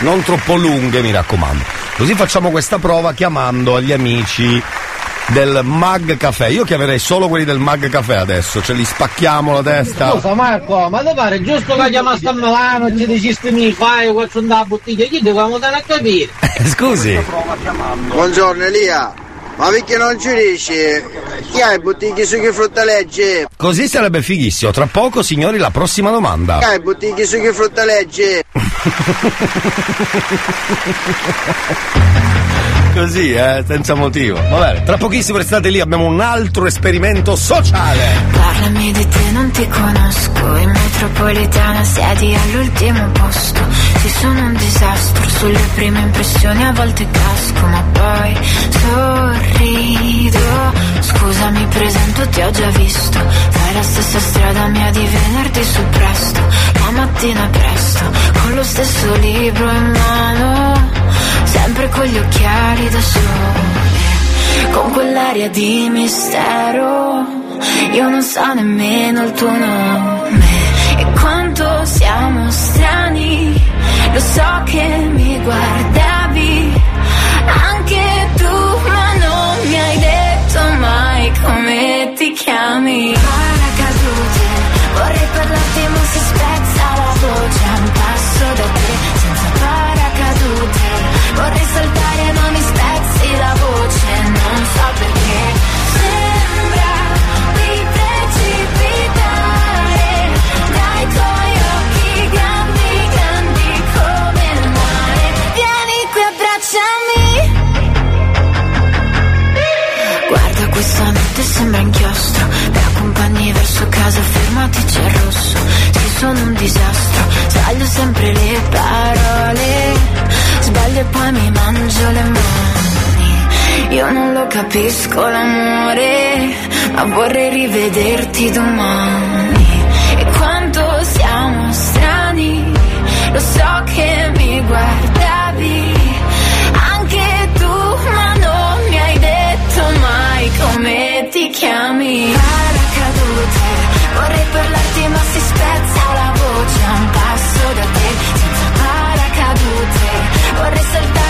Non troppo lunghe, mi raccomando. Così facciamo questa prova chiamando agli amici del Mag Café. Io chiamerei solo quelli del Mag Café adesso, ce li spacchiamo la testa. Scusa Marco, ma ti pare giusto che chiamaste a Milano e ci dicesti mi fai quattro da bottiglia? Chi dobbiamo dare a capire? Scusi. Buongiorno Elia, ma perché non ci dici chi ha i bottiglie su che frutta legge? Così sarebbe fighissimo. Tra poco, signori, la prossima domanda. Chi ha i bottiglie su che frutta legge? Così, eh, senza motivo. Va bene, tra pochissimo restate lì, abbiamo un altro esperimento sociale. Parlami di te, non ti conosco. In metropolitana siedi all'ultimo posto. Sì, sono un disastro. Sulle prime impressioni a volte casco, ma poi sorrido. Scusa, mi presento, ti ho già visto. Fai la stessa strada mia di venerdì su presto. La mattina presto, con lo stesso libro in mano. Sempre con gli occhiali da sole. Con quell'aria di mistero Io non so nemmeno il tuo nome E quanto siamo strani Lo so che mi guardavi Anche tu Ma non mi hai detto mai come ti chiami Parlarti ma si spezza la voce A un passo da te Senza paracadute. Vorrei saltare ma mi spezzi notte sembra inchiostro. Mi accompagni verso casa, fermati c'è il rosso. Sì, sono un disastro. Sbaglio sempre le parole. Sbaglio e poi mi mangio le mani. Io non lo capisco l'amore Ma vorrei rivederti domani. E quanto siamo strani Lo so che mi guardavi. Anche tu ma non mi hai detto mai come chiami? Paracadute. Vorrei parlarti ma si spezza la voce. A un passo da te Senza paracadute. Vorrei saltare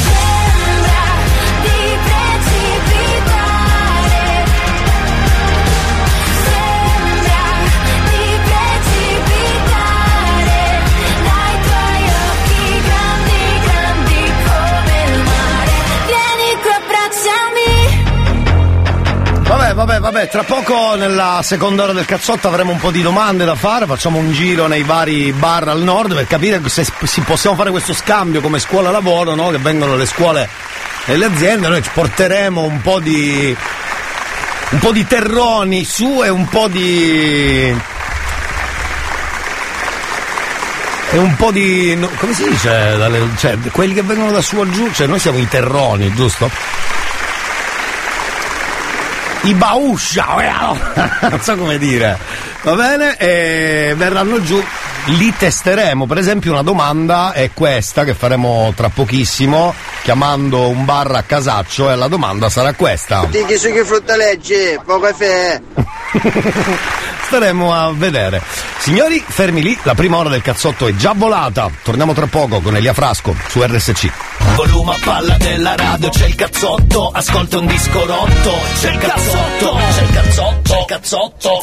Vabbè, tra poco nella seconda ora del cazzotto avremo un po' di domande da fare, facciamo un giro nei vari bar al nord per capire se si possiamo fare questo scambio come scuola-lavoro, no? Che vengono le scuole e le aziende, noi ci porteremo un po' di. un po' di terroni su e un po' di. E un po' di. come si dice? Cioè, quelli che vengono da su a giù, cioè noi siamo i terroni, giusto? I bauscia, non so come dire, va bene? E verranno giù, li testeremo. Per esempio, una domanda è questa che faremo tra pochissimo, chiamando un bar a casaccio, e la domanda sarà questa. Ti chi su che frutta leggi? Poco caffè. Staremo a vedere. Signori, fermi lì, la prima ora del cazzotto è già volata. Torniamo tra poco con Elia Frasco su RSC. Volume a palla della radio, c'è il cazzotto, ascolta un disco rotto, c'è il cazzotto, c'è il cazzotto, c'è il cazzotto.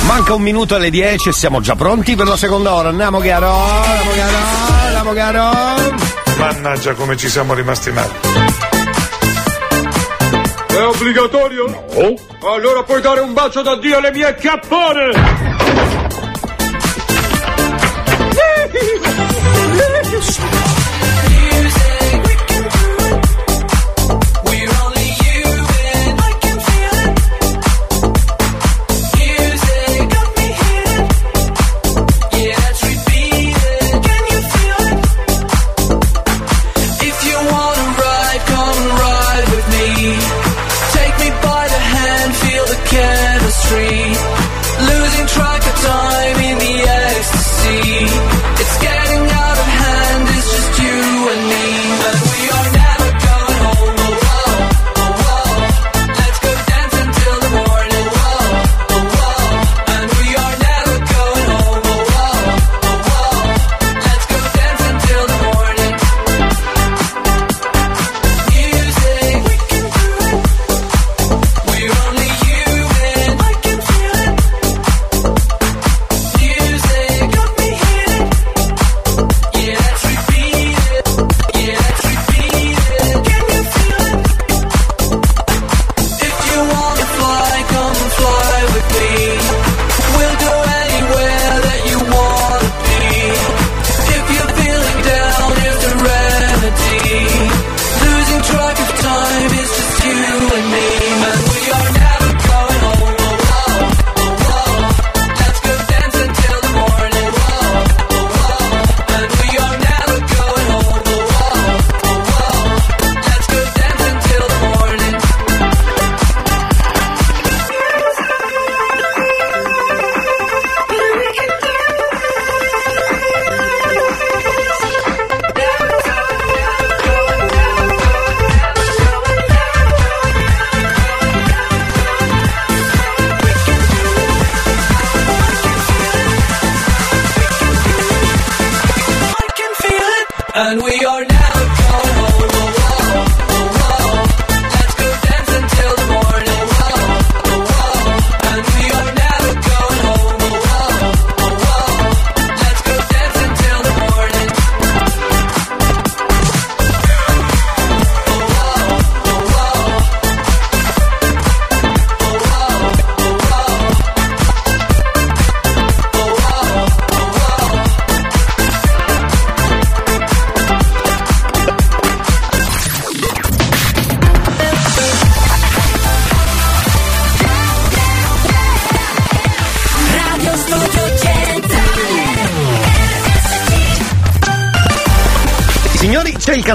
Manca un minuto alle 10 e siamo già pronti per la seconda ora. Andiamo caro, andiamo caro, andiamo caro. Mannaggia come ci siamo rimasti male. È obbligatorio? No. Allora puoi dare un bacio d'addio alle mie chiappone!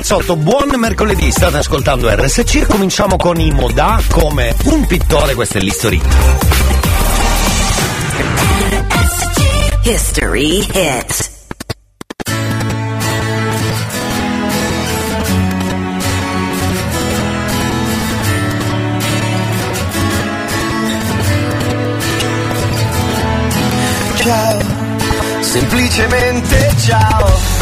Cazzotto, buon mercoledì, state ascoltando RSC, cominciamo con i Modà come un pittore, questo è l'history. History hit. Ciao, semplicemente ciao.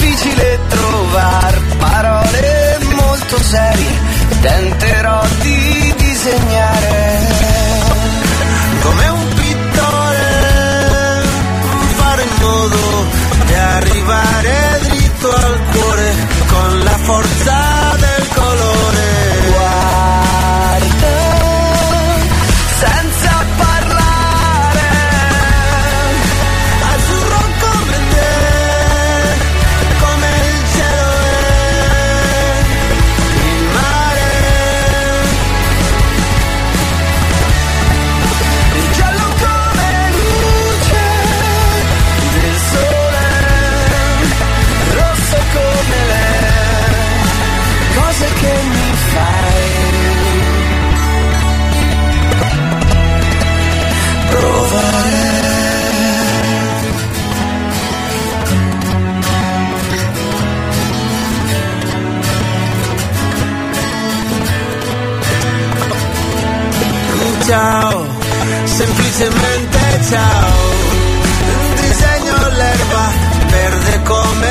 Difficile trovare parole molto serie, tenterò di disegnare come un pittore, fare in modo di arrivare dritto al cuore con la forza ciao, semplicemente ciao. Disegno l'erba verde come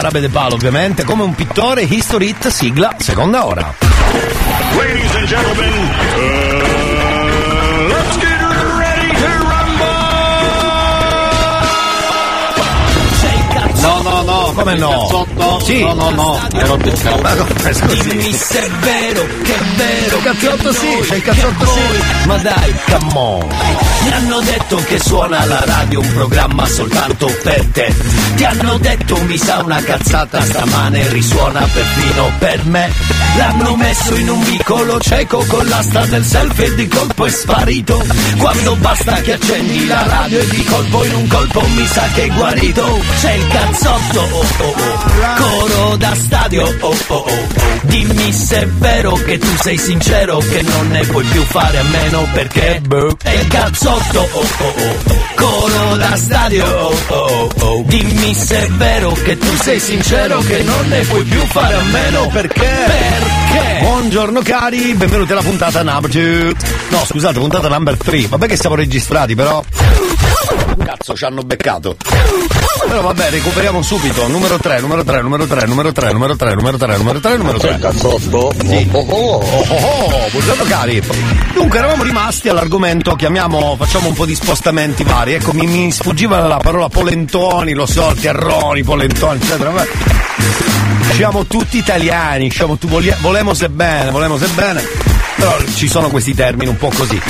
Arabe de Palo ovviamente, come un pittore, History Hit, sigla, seconda ora. Ladies and gentlemen, uh, No, no, no. Come il no? Cazzotto? Sì. No, no, no. Beccato. Ma come scusi? Dimmi se è vero, che è vero. Il cazzotto sì, c'è il cazzotto sì. Ma dai, come on. Mi hanno detto che suona alla radio un programma soltanto per te. Ti hanno detto mi sa una cazzata stamane risuona perfino per me. L'hanno messo in un vicolo cieco con l'asta del selfie e di colpo è sparito. Quando basta che accendi la radio e di colpo in un colpo mi sa che è guarito. C'è il cazzotto, oh oh. Coro da stadio, oh oh oh. Dimmi se è vero che tu sei sincero che non ne puoi più fare a meno perché è il cazzotto, oh oh oh. Coro da stadio, oh oh oh. Dimmi se è vero che tu sei sincero che non ne puoi più fare a meno Perché? Perché? Buongiorno cari, benvenuti alla puntata number 2. No, scusate, puntata number 3. Vabbè che siamo registrati, però. Cazzo, ci hanno beccato. Però vabbè, recuperiamo subito. Numero 3, numero 3, numero 3, numero 3, numero 3, numero 3, numero 3, numero 3. Cazzotto? Sì. Oh, oh, oh, oh, buongiorno cari. Dunque eravamo rimasti all'argomento, chiamiamo, facciamo un po' di spostamenti vari. Ecco, mi, mi sfuggiva la parola polentoni, lo so, terroni, polentoni, eccetera. Siamo tutti italiani, siamo tu, volia- volemo se bene, volemo se bene. Però ci sono questi termini un po' così.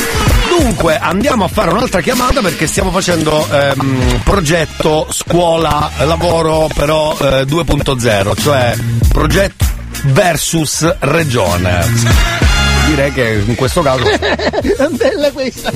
Dunque andiamo a fare un'altra chiamata perché stiamo facendo ehm, progetto scuola lavoro però eh, 2.0, cioè progetto versus regione. Direi che in questo caso. Bella questa.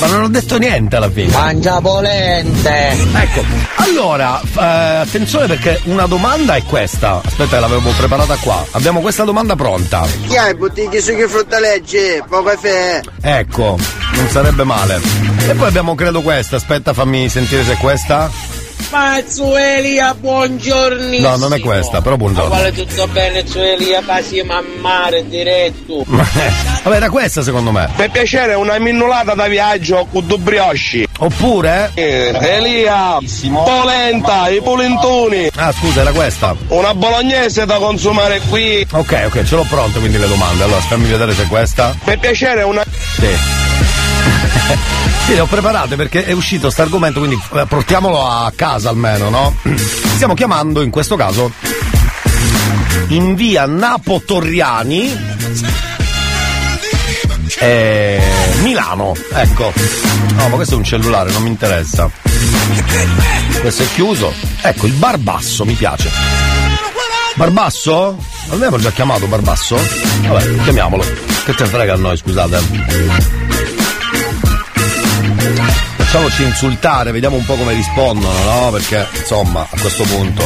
Ma non ho detto niente alla fine. Mangia polente. Ecco, allora, eh, attenzione perché una domanda è questa. Aspetta, che l'avevo preparata qua. Abbiamo questa domanda pronta. Chi hai bottiglie su che frutta legge? Poco caffè. Ecco, non sarebbe male. E poi abbiamo credo questa. Aspetta, fammi sentire se è questa. Mazzuelia, buongiorno. No, non è questa, però buongiorno. Vuole tutto bene, Zuelia, passi a mare diretto. Vabbè, era questa secondo me. Per piacere una minnolata da viaggio con due brioche. Oppure? Elia, polenta, i polentoni. Ah, scusa, era questa. Una bolognese da consumare qui. Ok, ok, ce l'ho pronto quindi le domande. Allora, fammi vedere se è questa. Per piacere una. Sì. Sì, le ho preparate perché è uscito questo argomento, quindi eh, portiamolo a casa almeno, no? Stiamo chiamando in questo caso in via Napo Torriani eh, Milano, ecco. No, ma questo è un cellulare, non mi interessa. Questo è chiuso. Ecco, il Barbasso mi piace. Barbasso? L'abbiamo già chiamato Barbasso? Vabbè, chiamiamolo. Che te frega a noi, scusate. Facciamoci insultare, vediamo un po' come rispondono, no? Perché, insomma, a questo punto.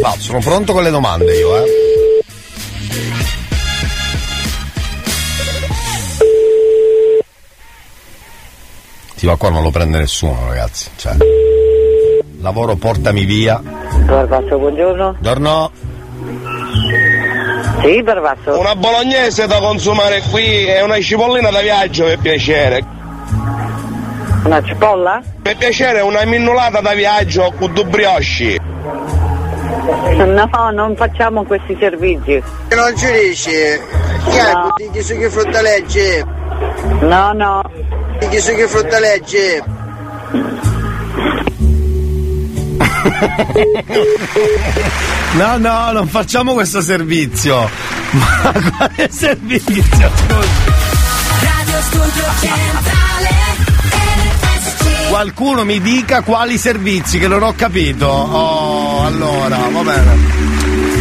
Va, sono pronto con le domande io, eh. Sì, ma qua non lo prende nessuno, ragazzi. Cioè. Lavoro portami via. Barbasso, buongiorno. Buongiorno. Sì, Barbasso. Una bolognese da consumare qui e una cipollina da viaggio per piacere. Una cipolla? Per piacere una minnolata da viaggio con due brioche. No, non facciamo questi servizi. Non ci riesci? Chi? No. Butti su che frutta legge? No, no. Butti su che frutta legge? No, no, non facciamo questo servizio. Ma quale servizio? RSC Qualcuno mi dica quali servizi che non ho capito. Oh, allora, va bene.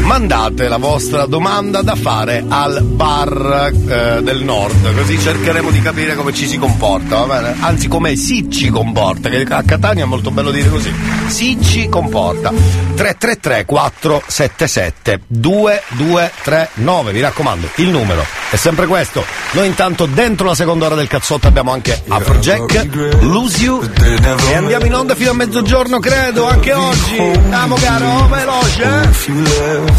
Mandate la vostra domanda da fare al bar eh, del nord, così cercheremo di capire come ci si comporta, va bene? Anzi, come si ci comporta, che a Catania è molto bello dire così. Si ci comporta. 333 477 2239, mi raccomando, il numero è sempre questo. Noi intanto dentro la seconda ora del cazzotto abbiamo anche Afrojack, Lose You e andiamo in onda fino a mezzogiorno credo, anche oggi. Andiamo caro, veloce.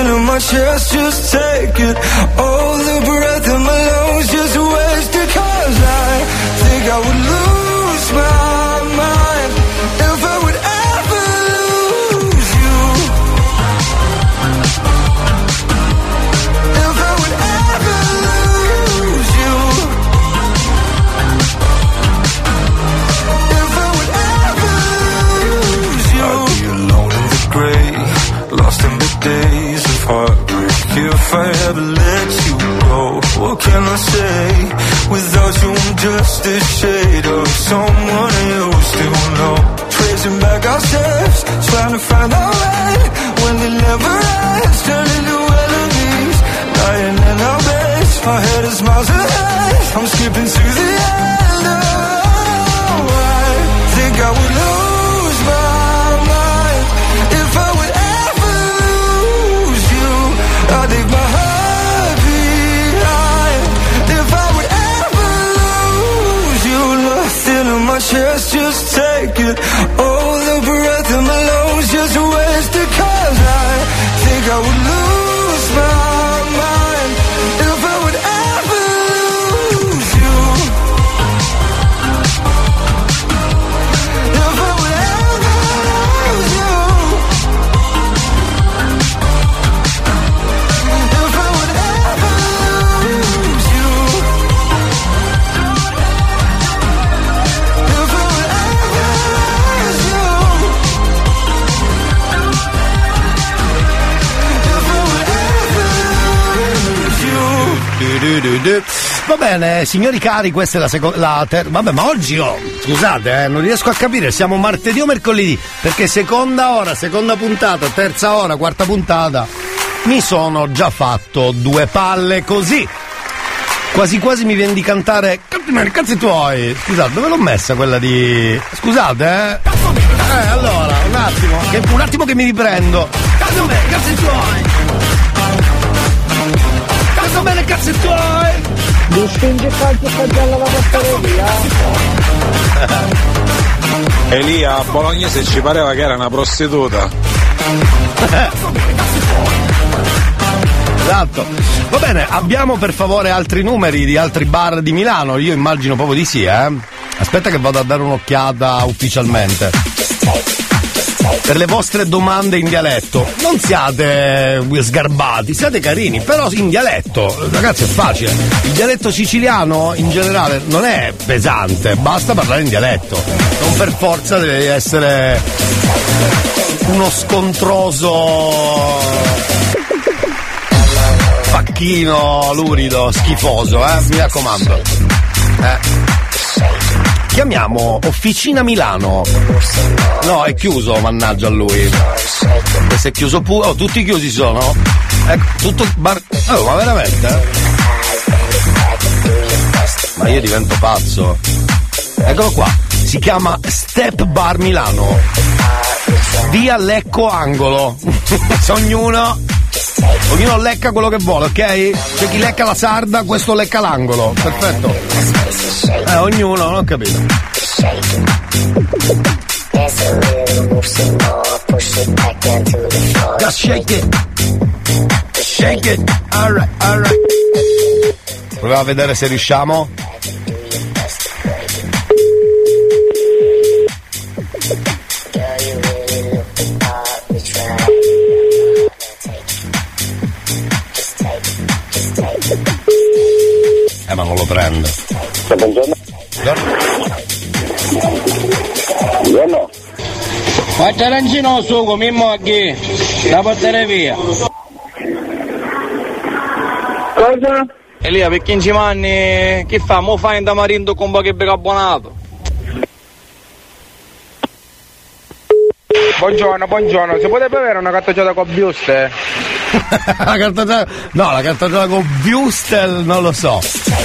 In my chest, just take it. All the breath in my lungs, just waste it. Cause I think I would can I say? Without you, I'm just a shade of someone you still know. Tracing back our steps, trying to find our way when it never ends. Turning to enemies, lying in our beds. My head is miles ahead. I'm skipping to the end. Oh, I think I would lose my chest, just take it. All the breath in my lungs, just waste it. Cause I think I would lose Va bene, signori cari, questa è la seconda. ter- Vabbè, ma oggi oh, scusate, eh, non riesco a capire, siamo martedì o mercoledì? Perché seconda ora, seconda puntata, terza ora, quarta puntata, mi sono già fatto due palle così. Quasi quasi mi viene di cantare Cazzi cazzi tuoi Scusate dove l'ho messa quella di Scusate eh Eh allora un attimo che, Un attimo che mi riprendo Cazzi bene cazzi tuoi Cazzo bene cazzi tuoi Mi spinge sta già la passareria. Elia a Bolognese ci pareva che era una prostituta. Esatto. Va bene, abbiamo per favore altri numeri di altri bar di Milano? Io immagino proprio di sì, eh. Aspetta che vado a dare un'occhiata ufficialmente. Per le vostre domande in dialetto, non siate sgarbati, siate carini, però in dialetto, ragazzi è facile. Il dialetto siciliano in generale non è pesante, basta parlare in dialetto. Non per forza deve essere uno scontroso facchino lurido, schifoso, eh? Mi raccomando. Eh. Chiamiamo Officina Milano. No, è chiuso, mannaggia a lui. Se è chiuso pure. Oh, tutti chiusi sono? Ecco, tutto bar. Oh, ma veramente? Ma io divento pazzo. Eccolo qua. Si chiama Step Bar Milano. Via Lecco Angolo. Ognuno Ognuno lecca quello che vuole, ok? C'è chi lecca la sarda, questo lecca l'angolo. Perfetto. Eh, ognuno, non ho capito. Just shake it. Shake it. Alright, alright. Proviamo a vedere se riusciamo. Eh ma non lo prendo. Buongiorno. Buongiorno. Quattro arancino su come mogli, da portare via. Cosa? Elia, per 15 anni, che fa? Mo fai in tamarindo con poche bicarbonato. Buongiorno, buongiorno, si potrebbe avere una cartocciata con buste? la cartocciata. No, la cartocciata con Bustel non lo so.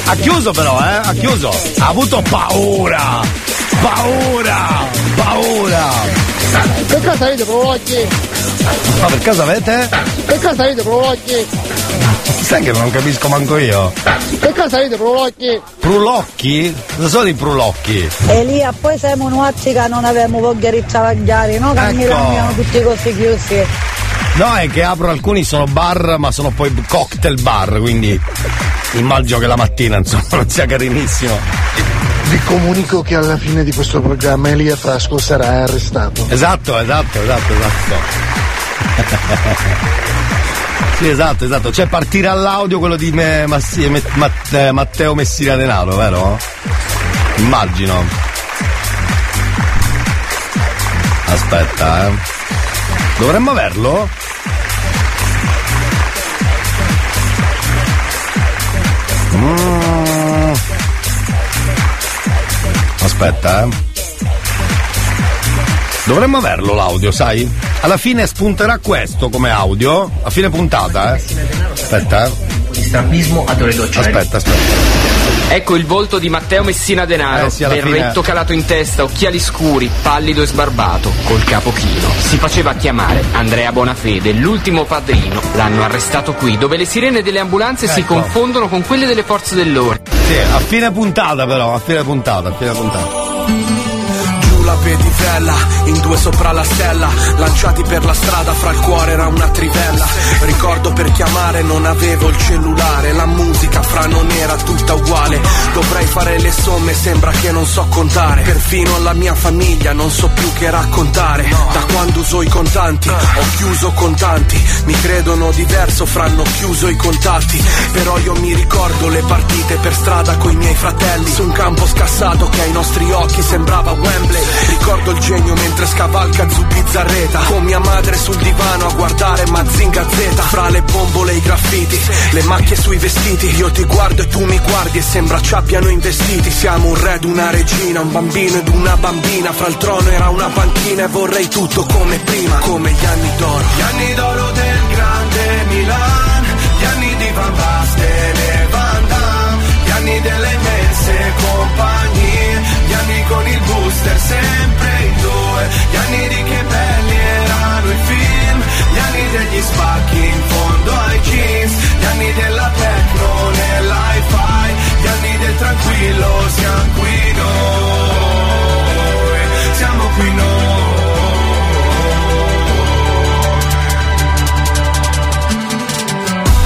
Ha chiuso però, eh? Ha chiuso. Ha avuto paura! Paura! Paura! Che cosa avete Prologgi? Ma per caso avete? Che cosa avete Prologgi? Sai che non capisco manco io. Che cosa avete Prologgi? Prulocchi? Cosa sono i prulocchi? Elia, poi siamo nuoci che non avevamo voglia di travagliare, no? Che a Ecco. Milano siamo tutti così chiusi. No, è che apro alcuni sono bar, ma sono poi cocktail bar, quindi immagino che la mattina insomma non sia carinissimo. Vi comunico che alla fine di questo programma Elia Frasco sarà arrestato. Esatto, esatto, esatto, esatto. sì, esatto, esatto. Cioè partirà all'audio quello di me- Massi- Me- Matt- eh, Matteo Messina Denaro, vero? Immagino. Aspetta, eh. Dovremmo averlo? Mm. Aspetta, eh. Dovremmo averlo l'audio, sai? Alla fine spunterà questo come audio, a fine puntata, eh. Aspetta, eh. Strabismo ad ore docce. Aspetta, aspetta. Ecco il volto di Matteo Messina Denaro, Eh sì, berretto fine- calato in testa, occhiali scuri, pallido e sbarbato, col capo chino. Si faceva chiamare Andrea Bonafede, l'ultimo padrino. L'hanno arrestato qui, dove le sirene delle ambulanze si Ecco. confondono con quelle delle forze dell'ordine. Sì, a fine puntata però, a fine puntata, a fine puntata. Pedicella, in due sopra la stella, lanciati per la strada, fra il cuore era una trivella. Ricordo per chiamare non avevo il cellulare, la musica fra non era tutta uguale. Dovrei fare le somme, sembra che non so contare. Perfino alla mia famiglia non so più che raccontare. Da quando uso i contanti, ho chiuso contanti. Mi credono diverso, fra hanno chiuso i contatti. Però io mi ricordo le partite per strada coi miei fratelli. Su un campo scassato che ai nostri occhi sembrava Wembley. Ricordo il genio mentre scavalca su Bizzarreta. Con mia madre sul divano a guardare Mazinga Z. Fra le bombole e i graffiti, le macchie sui vestiti. Io ti guardo e tu mi guardi e sembra ci abbiano investiti. Siamo un re ed una regina, un bambino ed una bambina. Fra il trono era una panchina e vorrei tutto come prima, come gli anni d'oro. Gli anni d'oro del grande Milan, gli anni di Van Basten e Van Damme, gli con il booster sempre in due. Gli anni di che belli erano i film. Gli anni degli spacchi in fondo ai jeans. Gli anni della techno nell'hi-fi. Gli anni del tranquillo siamo qui noi. Siamo qui noi.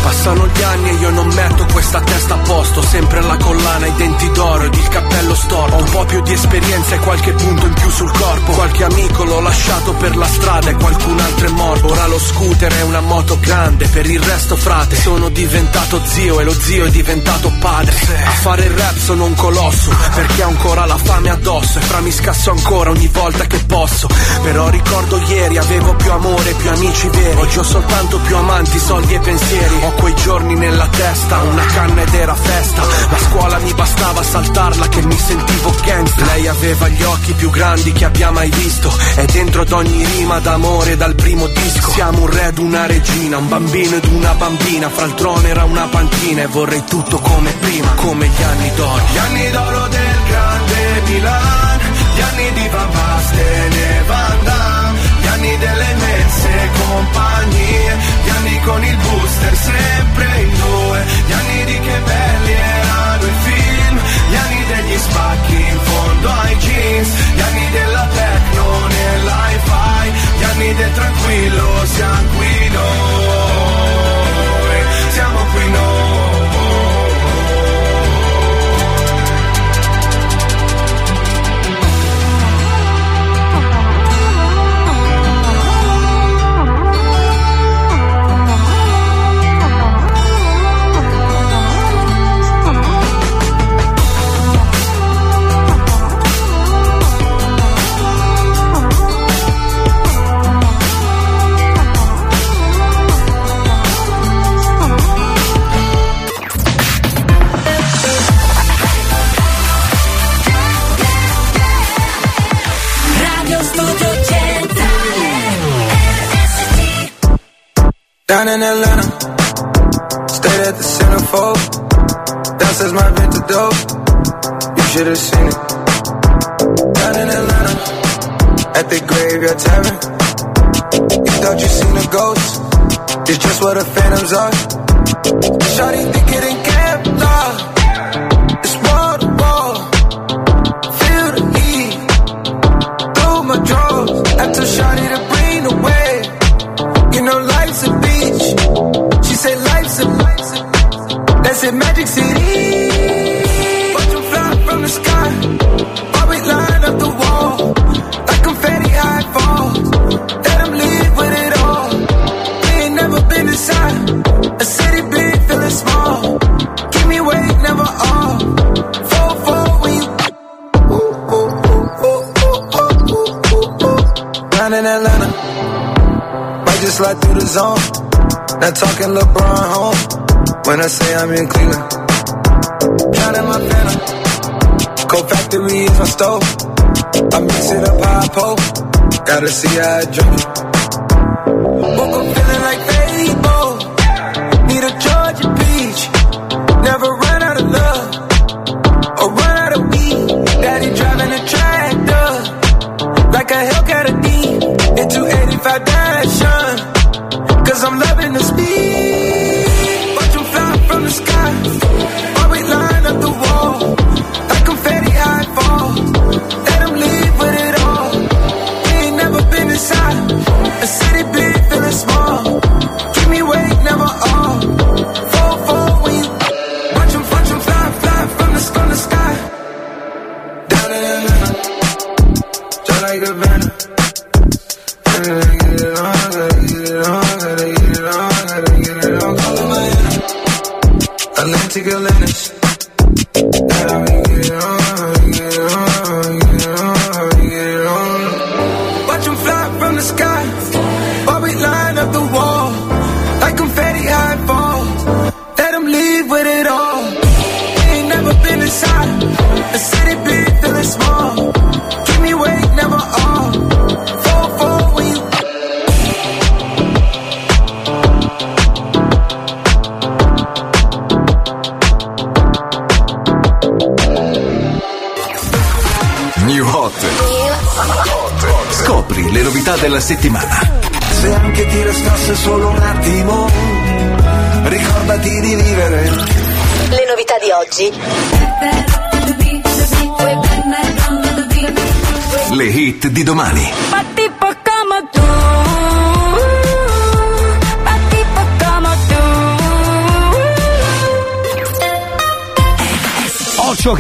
Passano gli anni e io non metto questa testa a posto. Sempre la collana, i denti d'oro ed il cappello storto. Ho un po' più di esperienza e qualche punto in più sul corpo. Qualche amico l'ho lasciato per la strada e qualcun altro è morto. Ora lo scooter è una moto grande, per il resto frate Sono diventato zio e lo zio è diventato padre. A fare il rap sono un colosso Perché ho ancora la fame addosso. E fra mi scasso ancora ogni volta che posso. Però ricordo ieri avevo più amore, più amici veri. Oggi ho soltanto più amanti, soldi e pensieri Ho quei giorni nella testa, una canna ed era festa. La scuola mi bastava saltarla che mi sentivo gangsta Lei aveva gli occhi più grandi che abbia mai visto. E dentro ad ogni rima d'amore dal primo disco. Siamo un re ed una regina, un bambino ed una bambina. Fra il trono era una panchina e vorrei tutto come prima Come gli anni d'oro. Gli anni d'oro del grande Milan, gli anni di Van Basten e Van Damme, gli anni delle immense compagnie, con il booster sempre in due, gli anni di che belli erano i film, gli anni degli spacchi in fondo ai jeans, gli anni della techno nell'hi-fi, gli anni del tranquillo, siamo qui noi, Down in Atlanta, stayed at the centerfold. Downstairs my vintage dope, you should have seen it. Down in Atlanta, at the graveyard tavern. You thought you seen a ghost, it's just what the phantoms are. Shawty think it ain't slide through the zone. Not talking LeBron home. When I say I'm in Cleveland. Counting my phantom. Cold factory is my stove. I mix it up how I. Gotta see how I drink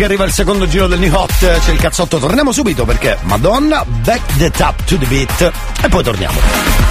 arriva il secondo giro del New Hot, c'è il cazzotto, torniamo subito perché Madonna, back the tap to the beat e poi torniamo.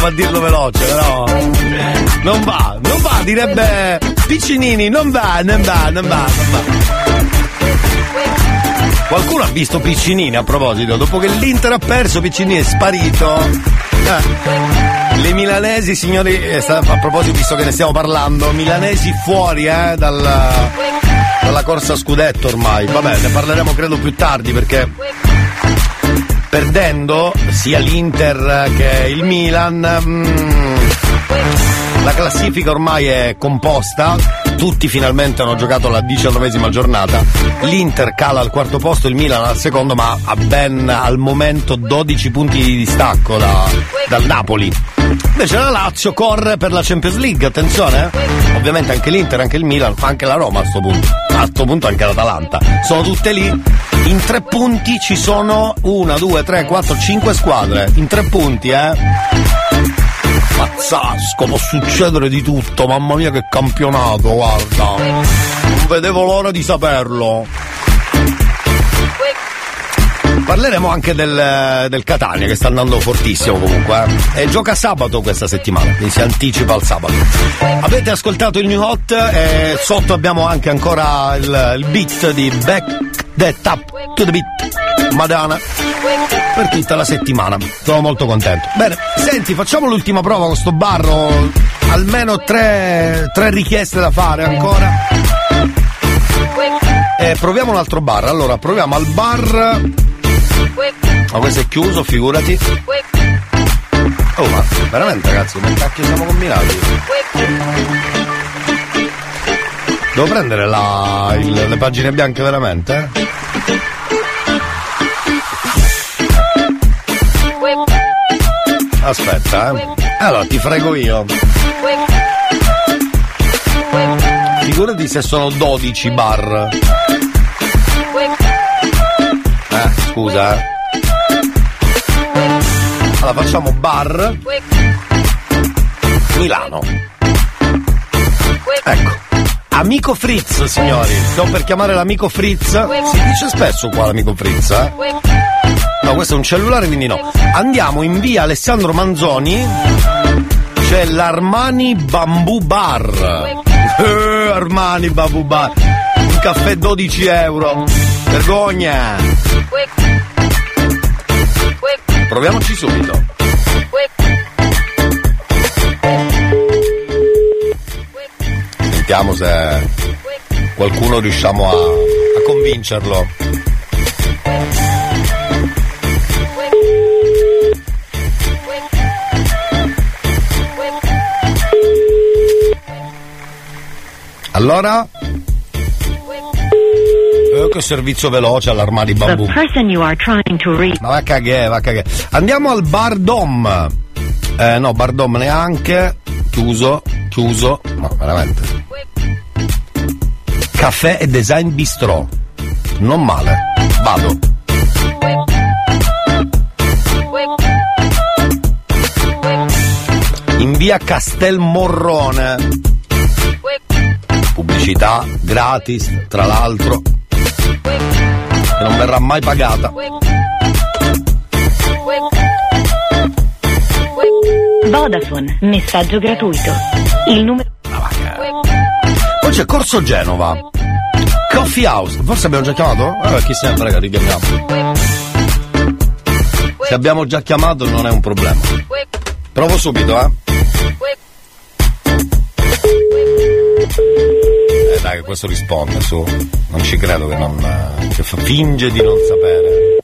Provo a dirlo veloce, però. Non va, non va, direbbe Piccinini, non va, non va, non va, non va. Qualcuno ha visto Piccinini a proposito, dopo che l'Inter ha perso, Piccinini è sparito. Eh. Le milanesi, signori, eh, a proposito, visto che ne stiamo parlando, milanesi fuori eh, dalla, dalla corsa scudetto ormai. Vabbè, ne parleremo credo più tardi perché perdendo sia l'Inter che il Milan. mm, la classifica ormai è composta, tutti finalmente hanno giocato la diciannovesima giornata, l'Inter cala al quarto posto, il Milan al secondo, ma ha ben al momento 12 punti di distacco da- dal Napoli. Invece la Lazio corre per la Champions League, attenzione, eh. ovviamente anche l'Inter, anche il Milan, anche la Roma a sto punto, a sto punto anche l'Atalanta, sono tutte lì. In tre punti ci sono una, due, tre, quattro, cinque squadre, in tre punti, eh. Pazzesco, può succedere di tutto, mamma mia che campionato, guarda. Non vedevo l'ora di saperlo. Parleremo anche del, del Catania che sta andando fortissimo comunque. eh. E gioca sabato questa settimana, quindi si anticipa al sabato. Avete ascoltato il New Hot e sotto abbiamo anche ancora il, il beat di Back the Tap to the Beat Madana per tutta la settimana. Sono molto contento. Bene, senti, facciamo l'ultima prova con sto barro. Almeno tre, tre richieste da fare ancora. Eh, proviamo un altro bar. Allora, proviamo al bar. Ma questo è chiuso, figurati. Oh, ma veramente ragazzi, come cacchio siamo combinati? Devo prendere la, il- le pagine bianche veramente? eh? Aspetta, eh. Allora, ti frego io. Figurati se sono 12 bar. Eh, scusa, eh. Allora facciamo bar Milano. Ecco. Amico Fritz, signori. Sto per chiamare l'amico Fritz. Si dice spesso qua l'amico Fritz, eh? No, questo è un cellulare, quindi no. Andiamo in via Alessandro Manzoni. C'è l'Armani Bamboo Bar. Eh, Armani Bamboo Bar. Un caffè 12 euro. Vergogna. Proviamoci subito. Sentiamo se qualcuno riusciamo a, a convincerlo. Allora? Eh, che servizio veloce all'Armani Bambù. Ma va a cagare, va a cagare. Andiamo al Bar Dom. Eh no, Bar Dom neanche. Chiuso, chiuso. No, veramente. Caffè e design bistrò. Non male. Vado. In via Castelmorrone. Pubblicità gratis, tra l'altro. Che non verrà mai pagata. Vodafone, messaggio gratuito. Il numero. Poi c'è Corso Genova. Coffee House. Forse abbiamo già chiamato? Eh, chi se ne frega, richiamiamo. Se abbiamo già chiamato non è un problema. Provo subito, eh. Eh dai, questo risponde su. Non ci credo che non. eh, che finge di non sapere.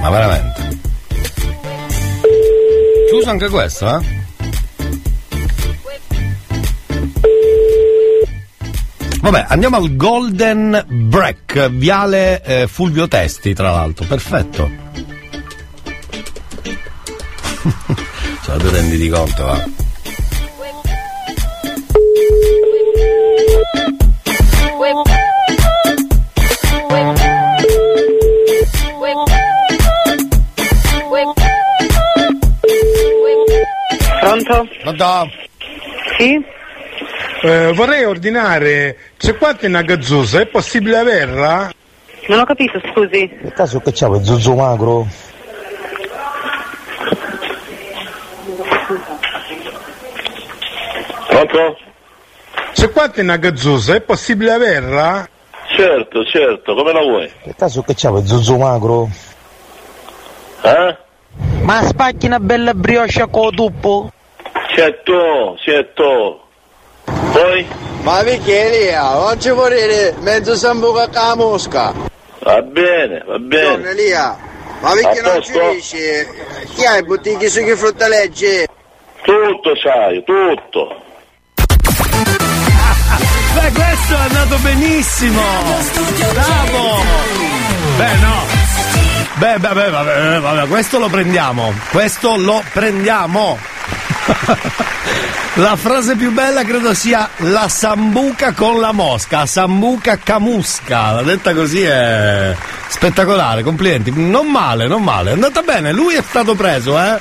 Ma veramente. Chiuso anche questo, eh? Vabbè, andiamo al Golden Break, viale eh, Fulvio Testi, tra l'altro. Perfetto. cioè, tu renditi conto, va. Pronto? Pronto? Sì? Eh, vorrei ordinare, c'è qualche nagazzusa, è possibile averla? Non ho capito, scusi. Per caso che c'è zuzzo magro? Pronto? C'è qualche nagazzusa, è possibile averla? Certo, certo, come la vuoi? Per caso che c'è zuzzo magro? Eh? Ma spacchi una bella brioche con tuppo? Certo, certo. Poi? Ma perché Elia, non ci può dire mezzo sambuca con la mosca. Va bene, va bene. Elia, ma perché A non ci dici? Chi hai bottiglie su che fruttaleggi? Tutto sai, tutto. Beh, questo è andato benissimo! Bravo! Beh, no! Beh, beh, beh, vabbè, vabbè, questo lo prendiamo! Questo lo prendiamo! La frase più bella credo sia la sambuca con la mosca, sambuca camusca. La detta così è spettacolare, complimenti. Non male, non male. È andata bene, lui è stato preso, eh.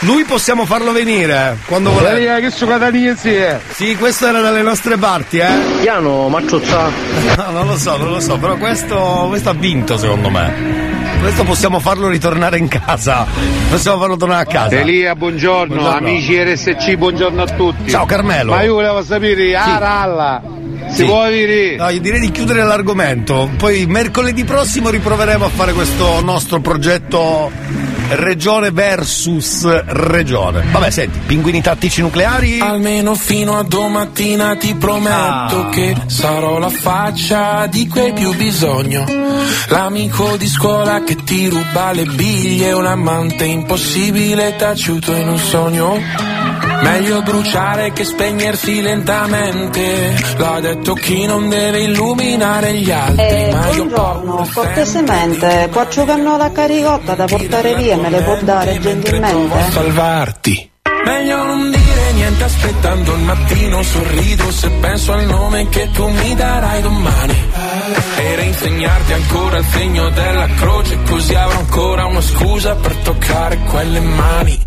Lui possiamo farlo venire quando volete. che su cataniesi Sì, questo era dalle nostre parti, eh. Piano, macciozza. No, non lo so, non lo so, però questo, questo ha vinto secondo me. Questo possiamo farlo ritornare in casa. Possiamo farlo tornare a casa. Elia, buongiorno, Buongiorno. amici RSC, buongiorno a tutti. Ciao, Carmelo. Ma io volevo sapere, ah, ralla, Si può dire? No, io direi di chiudere l'argomento. Poi mercoledì prossimo riproveremo a fare questo nostro progetto regione versus regione. Vabbè, senti, pinguini tattici nucleari. Almeno fino a domattina ti prometto Ah. che sarò la faccia di cui hai più bisogno. L'amico di scuola che ti ruba le biglie, un amante impossibile taciuto in un sogno. Meglio bruciare che spegnersi lentamente. L'ha detto chi non deve illuminare gli altri. Eh, buongiorno, cortesemente, quattro cannone a caricotta da portare via, me le può dare gentilmente? salvarti. Meglio non dire niente aspettando il mattino, sorrido se penso al nome che tu mi darai domani. E reinsegnarti ancora il segno della croce, così avrò ancora una scusa per toccare quelle mani.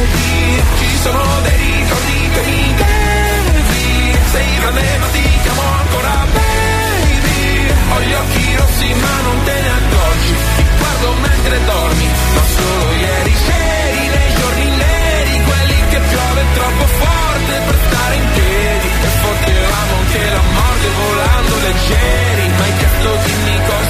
Vedi, ci sono dei ricordi che mi devi Sei grande ma ti chiamo ancora baby. Ho gli occhi rossi ma non te ne accorgi. Ti guardo mentre dormi. Ma solo ieri c'eri nei giorni neri Quelli che piove troppo forte per stare in piedi. E potevamo anche la morte volando leggeri. Ma hai chiesto dimmi cosa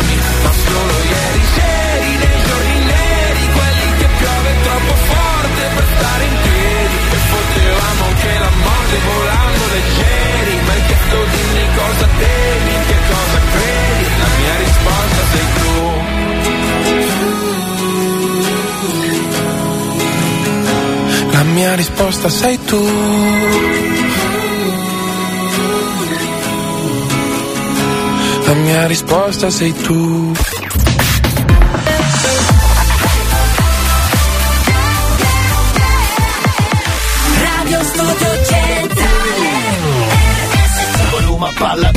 morte volando leggeri Ma hai chiesto dimmi cosa temi, in che cosa credi? La mia risposta sei tu. La mia risposta sei tu. La mia risposta sei tu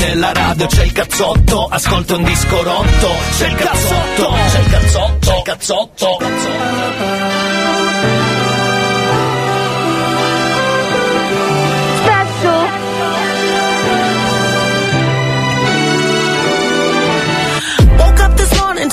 della radio, c'è il cazzotto, ascolta un disco rotto, c'è il cazzotto, c'è il cazzotto, c'è il cazzotto. Woke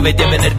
mercoledì, giovedì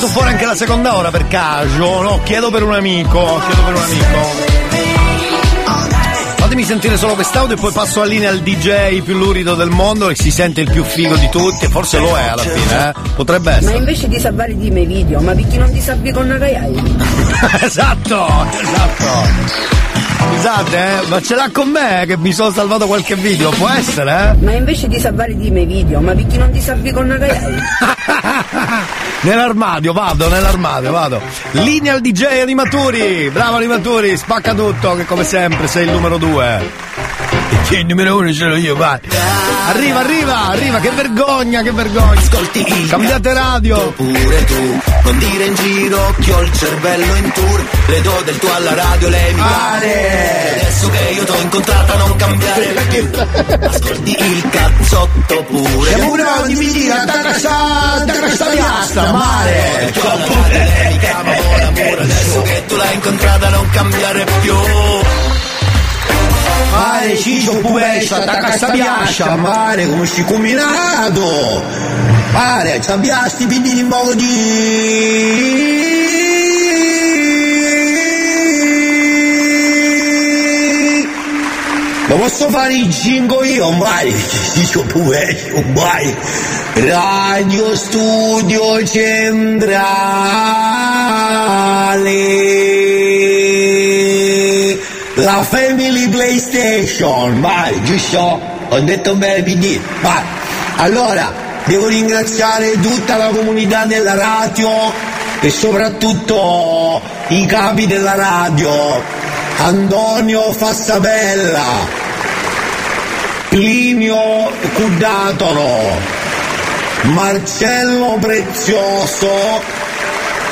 fatto fuori anche la seconda ora per caso. No, chiedo per un amico, chiedo per un amico. Fatemi sentire solo quest'audio e poi passo la linea al DJ più lurido del mondo e si sente il più figo di tutti, e forse lo è alla fine, eh? Potrebbe Ma essere. invece di salvare di me video, ma perché non ti salvi con una caiai? esatto, esatto. Scusate, eh, ma ce l'ha con me che mi sono salvato qualche video, può essere, eh? Ma invece di salvare di me video, ma perché non ti salvi con una caiai? Nell'armadio, vado, nell'armadio, vado. Linea al DJ Animaturi, bravo Animaturi, spacca tutto, che come sempre sei il numero due. Che il numero uno ce l'ho io, vai. Arriva, arriva, arriva, che vergogna, che vergogna. Ascolti il Cambiate radio. Pure tu, non dire in giro che ho il cervello in tour Le do del tuo alla radio, lei mi pare Adesso che io t'ho incontrata non cambiare più Ascolti il cazzotto pure Siamo bravi, mi dire, attacca sta, attacca sta piastra, mare. C'ho la radio, lei mi chiama buon amore Adesso che tu l'hai incontrata non cambiare più Mare, ciccio, pubescia, attacca sta piastra, mare, come si combinato. Mare, sabbiasti, pidini in modo di... Lo posso fare il cingo io, mai, dico pubescio, mai. Radio Studio Centrale. La Family PlayStation, vai, giusto? Ho detto bene PD, vai. Allora, devo ringraziare tutta la comunità della radio e soprattutto i capi della radio. Antonio Fassabella, Plinio Cudatolo, Marcello Prezioso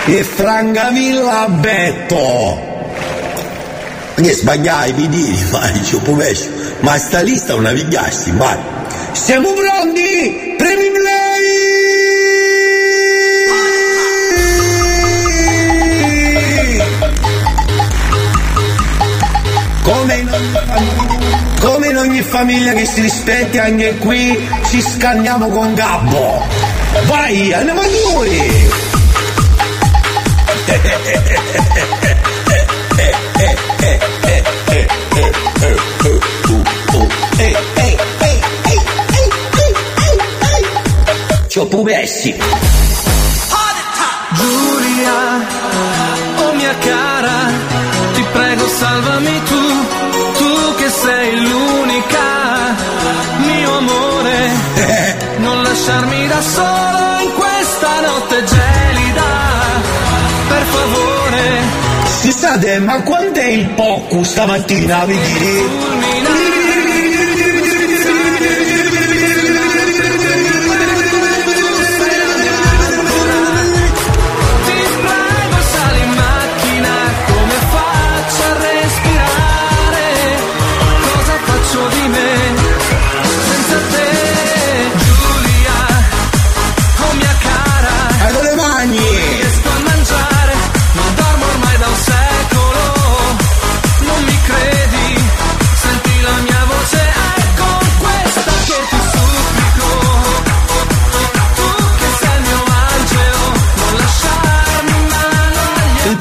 e Francavilla Betto. Che sbagliai, diri, ma dicevo povescio, ma sta lista non navigassi, ma siamo pronti? Premi play! Come in, come in ogni famiglia che si rispetti anche qui ci scanniamo con Gabbo. Vai, andiamo a noi! C'ho pumessi. Giulia, oh mia cara, ti prego salvami tu, tu che sei l'unica, mio amore, non lasciarmi da solo in questa notte gelida, per favore. Scusate, ma quant'è il poco stamattina, vi dire?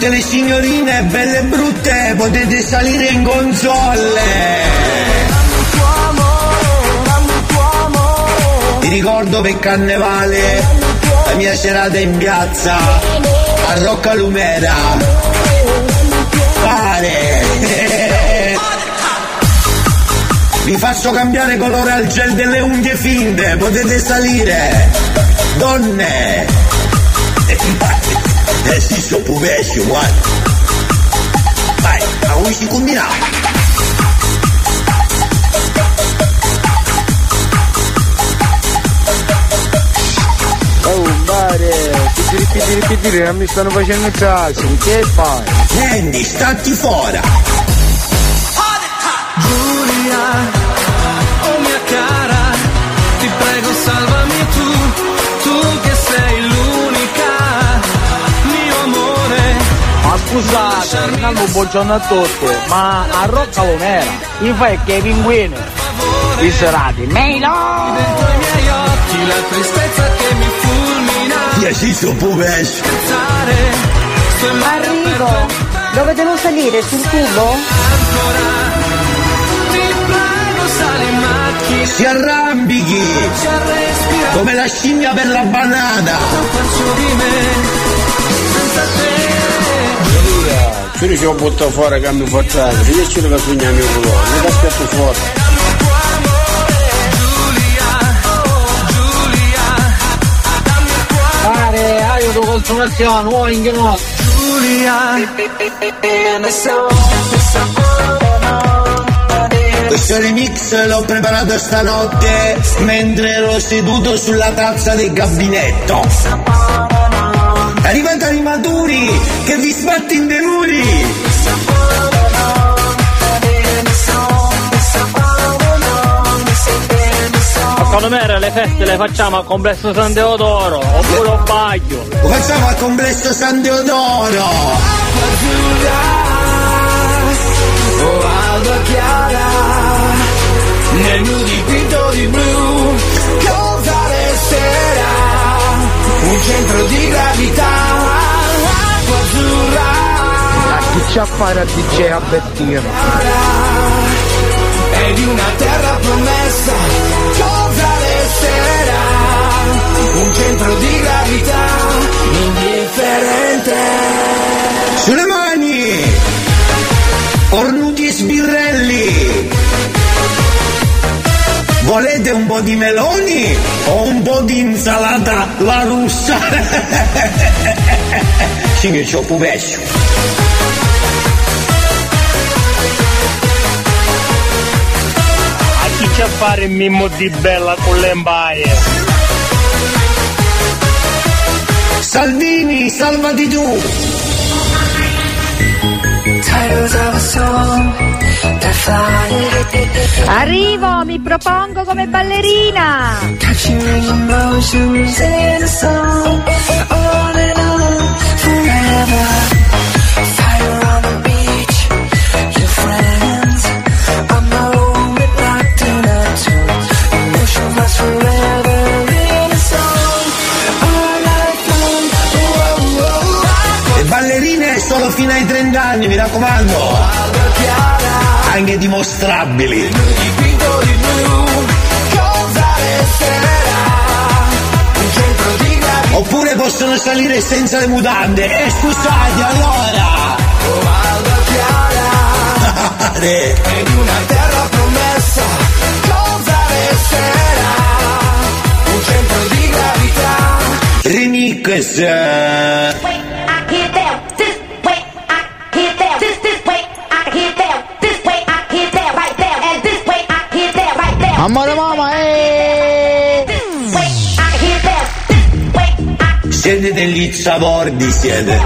Tutte le signorine belle e brutte potete salire in console! Ti ricordo per carnevale la mia serata in piazza a Rocca Lumera. Pare! Vi faccio cambiare colore al gel delle unghie finte, potete salire! Donne! Eh sì, sono puvescio, guarda! Vai, a cui si combinava! Oh, mare, pitiri pitiri pitiri, non mi stanno facendo caso, che fai? Senti, stati fuori! Scusate, un buongiorno a tutti, ma a Rocca Lumera, mi fai che i pinguini I serati. Melo! Dentro i miei occhi la tristezza che mi fulmina in mare Arrivo. Dove devo salire? Sul cubo? In macchina Si arrambichi come la scimmia per la banana. Ci ci ho buttato fuori cambio forzato, io ci lo sogno mio colore, mi aspetto fuori. Pare, aiuto consumazione, uomo in ginocchio. Questo remix l'ho preparato stanotte mentre ero seduto sulla tazza del gabinetto. Arrivate animaturi che vi sbatti in denuri! Secondo me le feste le facciamo al complesso San Deodoro, oppure a Baglio. Lo facciamo al complesso San Deodoro! Oh alba chiara Nel mio dipinto di blu Un centro di gravità Acqua azzurra A chi c'ha a fare a DJ a Bettino? E di una terra promessa Cosa resterà Un centro di gravità Indifferente Sulle mani! Cornuti e sbirrelli! Volete un po' di meloni o un po' di insalata la russa? sì che c'ho. A chi c'ha a fare il mimmo di bella con le embaie? Salvini, salvati tu! Arrivo, mi propongo come ballerina. Le ballerine solo fino ai 30 anni, mi raccomando! Anche dimostrabili! Dipinto di blu Cosa resterà Un centro di gravità Oppure possono salire senza le mutande! E scusate allora! Alba chiara Eh, E di una terra promessa Cosa resterà Un centro di gravità Remix! Amore mamma, eh! Siete degli zavordi, siete!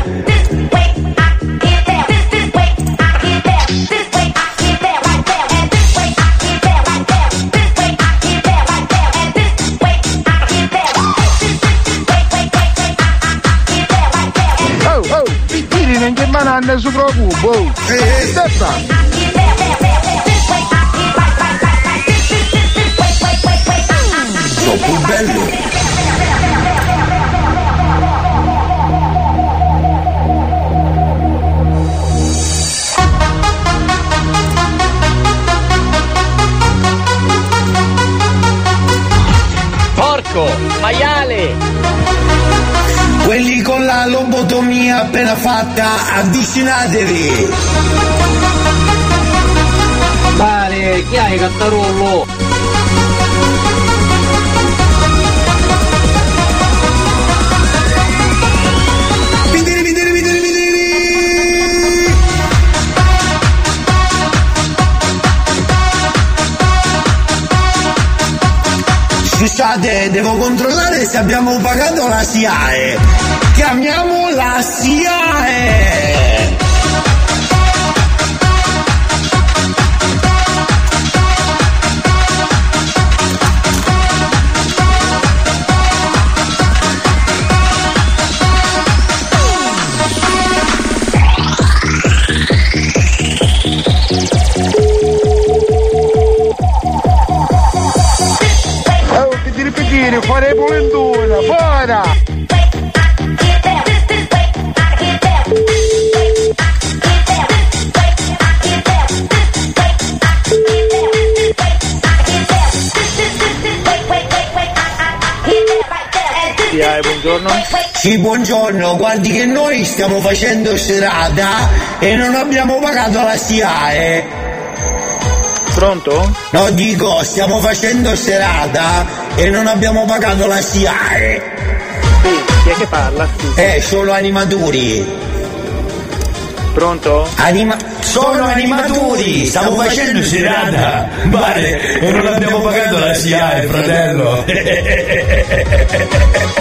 Oh, oh, non che mananne su cubo, oh! Stefano! Bello! Porco, maiale! Quelli con la lobotomia appena fatta, avvicinatevi! Pare, chi hai cattarollo? Scusate, devo controllare se abbiamo pagato la SIAE. Chiamiamo la SIAE. Giri, fare pulentuna, fuori! buongiorno. Sì, buongiorno, guardi che noi stiamo facendo serata e non abbiamo pagato la SIAE. Pronto? No, dico, stiamo facendo serata e non abbiamo pagato la SIAE. Chi è che parla? scusi? Eh, solo animatori. Pronto? Anima- sono animatori, stiamo facendo serata. Vale, e non abbiamo pagato la SIAE, fratello.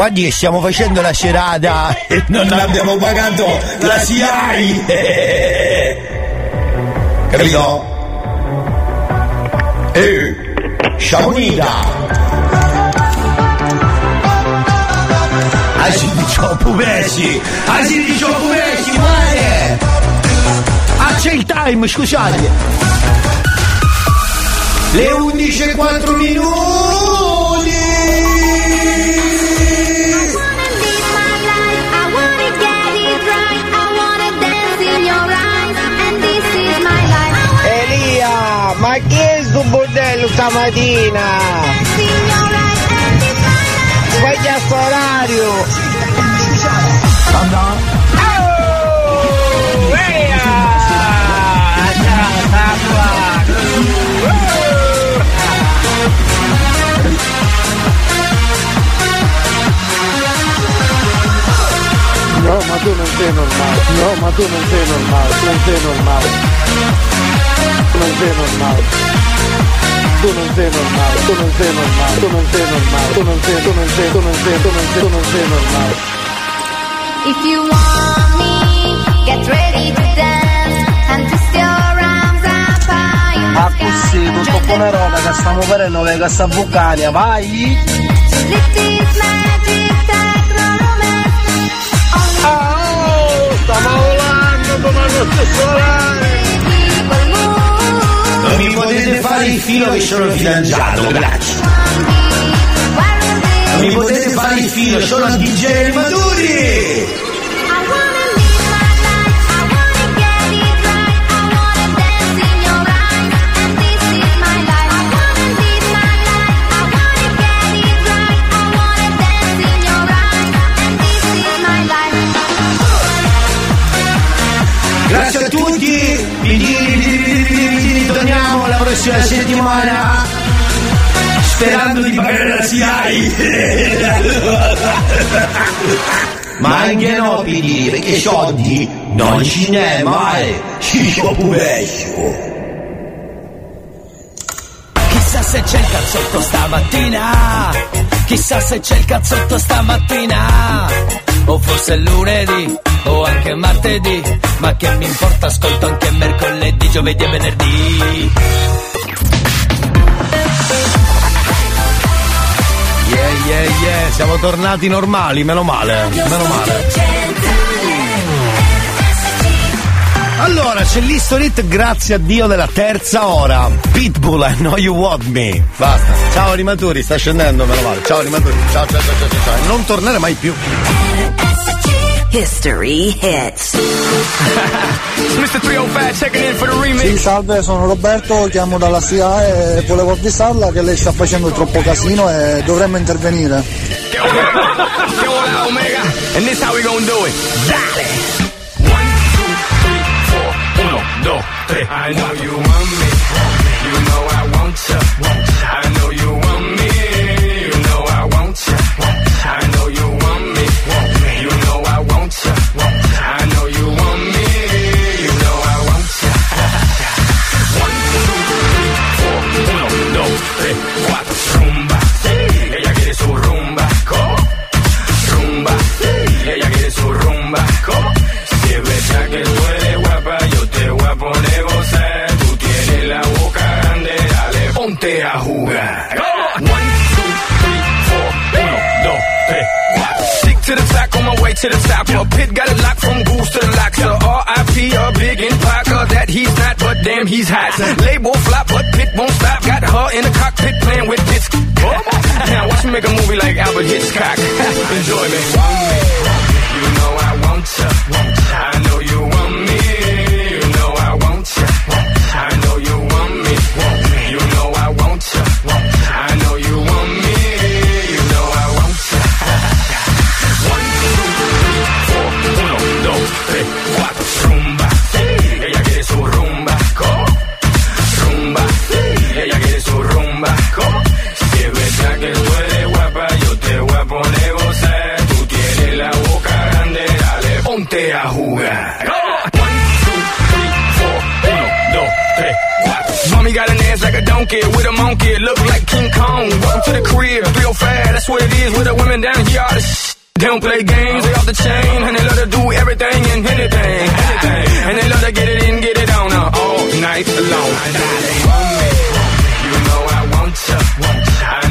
guardi che stiamo facendo la serata e non abbiamo pagato la SIAI! Capito? Eh, siamo unita! Asili troppo pesci! Asili troppo pesci, guarda! Ah, c'è il time, scusate! Le 11 e 4 minuti! Bordello stamattina? Sveglia sto orario! No, ma tu non sei normale. No, ma tu non sei normale. Non sei normale. Non sei normale. Tu non sei normale. Tu non sei normale. Tu non sei normale. Tu non sei, tu non sei, tu non sei, tu non sei, tu non sei normale. If you want me, get ready to dance and twist your arms up high Ah, così, tutto come roba che stiamo facendo le cassa Vulcania, vai! Techno Oh, stiamo volando come lo stesso volare! Mi potete fare il filo che sono fidanzato, grazie. Mi potete fare il filo, sono DJ animatori! Prossima settimana sperando di pagare la SIAI. Ma anche no, PD, perché soldi non ce n'è mai, ci sono pure Chissà se c'è il cazzotto stamattina. Chissà se c'è il cazzotto stamattina. O forse lunedì, o anche martedì. Ma che mi importa, ascolto anche mercoledì, giovedì e venerdì. Yeah, yeah, yeah, siamo tornati normali, meno male, meno male. Allora, c'è l'History Hit, grazie a Dio della terza ora. Pitbull, I know you want me. Basta. Ciao animatori, sta scendendo, meno male. Ciao animatori, ciao ciao ciao ciao ciao. ciao. Non tornare mai più. History hits. Mr. 305 checking in for the remix. Sì, salve, sono Roberto, chiamo dalla SIA e volevo avvisarla che lei sta facendo troppo casino e dovremmo intervenire. Che hola, Omega. And this how we gonna do it. Dale. dos, tres. I know you want me. a jugar. ¿Cómo? One, two, three, four. Uno, dos, tres, cuatro. Stick to the track on my way to the top. Well, Pit got it locked from goose to the lock. So R.I.P. a big and Parker that he's not, but damn, he's hot. Label flop, but Pit won't stop. Got her in the cockpit playing with this. now watch me make a movie like Albert Hitchcock. Enjoy me. You know I want ya. I know you donkey with a monkey. Look like King Kong. Welcome to the crib. 305, that's what it is with the women down here. All the sh- they don't play games, they off the chain, and they love to do everything and anything, anything. And they love to get it in, get it on uh, all night long. You know I want ya. I know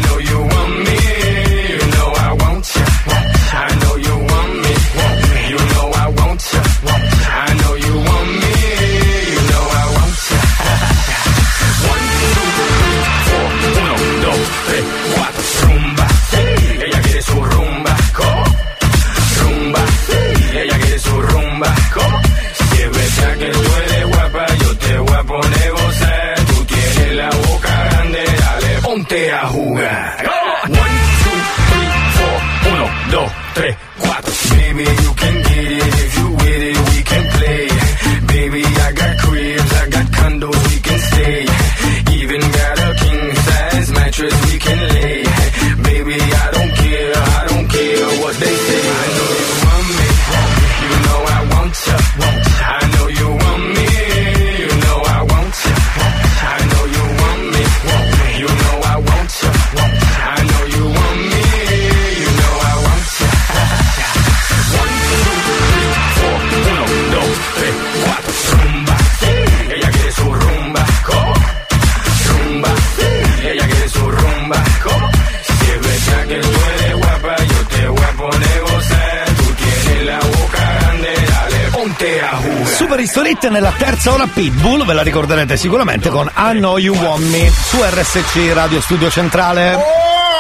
Historit nella terza ora Pitbull, ve la ricorderete sicuramente con I Know You Want Me su RSC Radio Studio Centrale. Oh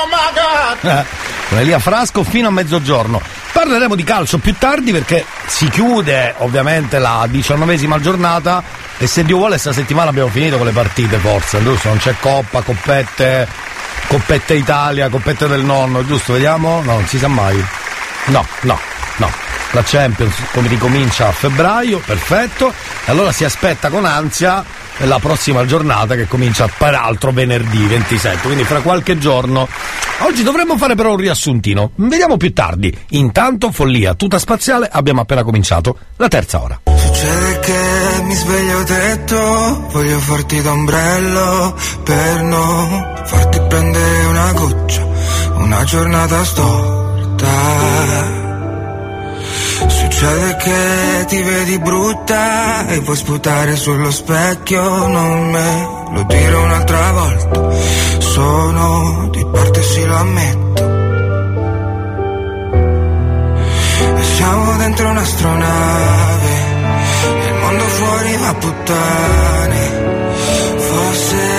my god! Eh, con Elia Frasco fino a mezzogiorno. Parleremo di calcio più tardi perché si chiude ovviamente la diciannovesima giornata e se Dio vuole sta settimana abbiamo finito con le partite forse, giusto? Non c'è Coppa, Coppette, Coppette Italia, Coppette del nonno, giusto? Vediamo? No, non si sa mai. No, no, no. La Champions come ricomincia a febbraio, perfetto. E allora si aspetta con ansia la prossima giornata che comincia peraltro venerdì 27, quindi fra qualche giorno. Oggi dovremmo fare però un riassuntino. Vediamo più tardi. Intanto, follia, tuta spaziale, abbiamo appena cominciato la terza ora. Succede che mi sveglio detto Voglio farti d'ombrello per non farti prendere una goccia Una giornata storta Succede che ti vedi brutta e vuoi sputare sullo specchio Non me lo dire un'altra volta. Sono di parte sì lo ammetto. E siamo dentro un'astronave il mondo fuori va puttane. Forse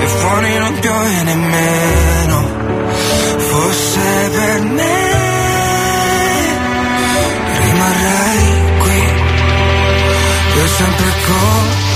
e fuori non piove nemmeno, forse per me. Rimarrai qui per sempre con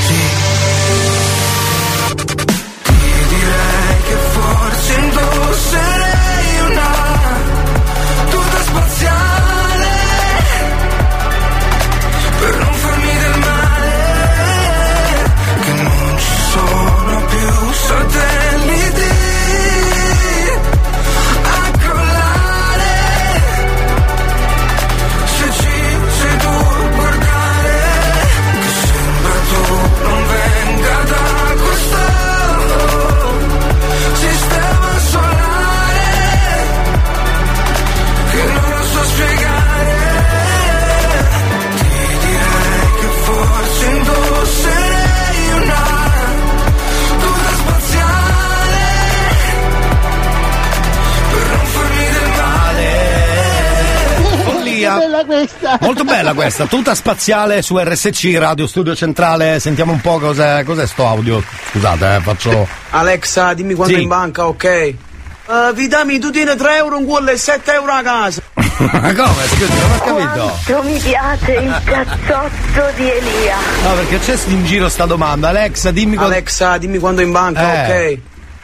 bella questa! Molto bella questa, tuta spaziale su RSC, Radio Studio Centrale. Sentiamo un po' cos'è, cos'è sto audio. Scusate, eh, faccio. Alexa, dimmi quando Sì. in banca, ok? Eh, vi dammi tu tieni 3 euro, un quello e 7 euro a casa. Ma come? Scusi, non ho capito. Quanto mi piace il cazzotto di Elia. No, perché c'è in giro sta domanda. Alexa, dimmi quando. Alexa, dimmi quando in banca, Eh. ok?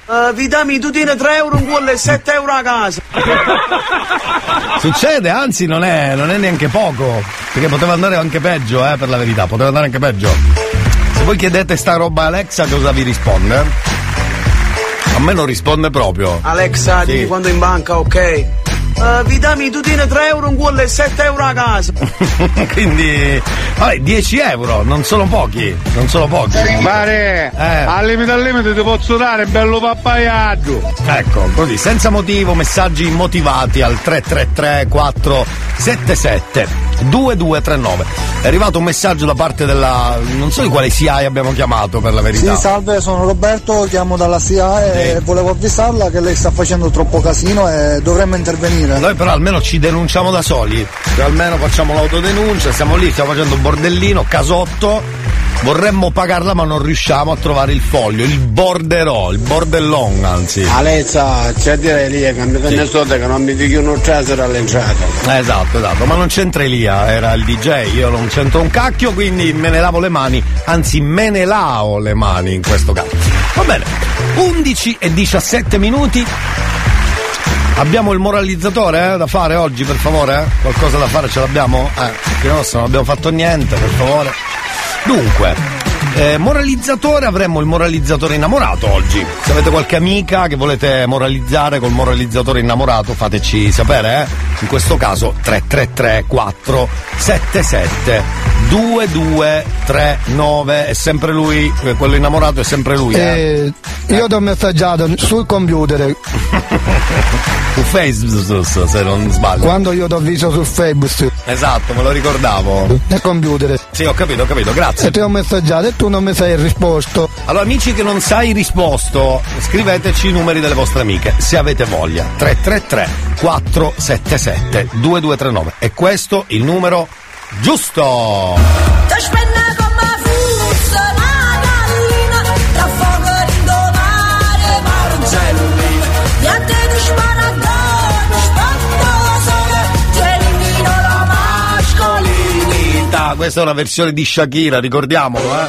Eh, vi dammi tu tieni 3 euro, un quello e 7 euro a casa. Succede, anzi non è, non è neanche poco. Perché poteva andare anche peggio, eh, per la verità, poteva andare anche peggio. Se voi chiedete sta roba a Alexa, cosa vi risponde? A me non risponde proprio. Alexa, Sì. dimmi quando in banca, ok? Eh, vi dammi tu tieni 3 euro, un quello e 7 euro a casa. Quindi, vabbè, 10 euro, non sono pochi, non sono pochi. Pare, Eh. al limite al limite ti posso dare bello pappaiaggio. Ecco, così, senza motivo, messaggi motivati al 333 477 2239. È arrivato un messaggio da parte della. non so di quale SIAE abbiamo chiamato per la verità. Sì, salve, sono Roberto, chiamo dalla SIAE e volevo avvisarla che lei sta facendo troppo casino e dovremmo intervenire. Noi però almeno ci denunciamo da soli, cioè almeno facciamo l'autodenuncia, siamo lì, stiamo facendo un bordellino, casotto, vorremmo pagarla ma non riusciamo a trovare il foglio, il borderò, il bordellon anzi. Alezza, c'è a dire lì che mi sotto che non mi dicono uno trasero all'entrata. Eh, esatto, esatto, ma non c'entra Elia, era il DJ, io non c'entro un cacchio, quindi me ne lavo le mani, anzi me ne lavo le mani in questo caso. Va bene, 11 e 17 minuti. Abbiamo il moralizzatore eh, da fare oggi, per favore? eh? Qualcosa da fare ce l'abbiamo? Eh, perché nostro non abbiamo fatto niente, per favore. Dunque, eh, moralizzatore, avremmo il moralizzatore innamorato oggi. Se avete qualche amica che volete moralizzare col moralizzatore innamorato, fateci sapere, eh? In questo caso 333 477 2239 è sempre lui, eh, quello innamorato è sempre lui, eh? Eh, io ti ho messaggiato sul computer Su Facebook, se non sbaglio. quando io ti ho visto su Facebook Esatto, me lo ricordavo. nel computer Sì, ho capito, ho capito, grazie. e ti ho messaggiato e tu non mi sei risposto. Allora, amici che non sai risposto, scriveteci i numeri delle vostre amiche, se avete voglia. 333 477 2239. E questo il numero giusto. Questa è una versione di Shakira, ricordiamolo, eh.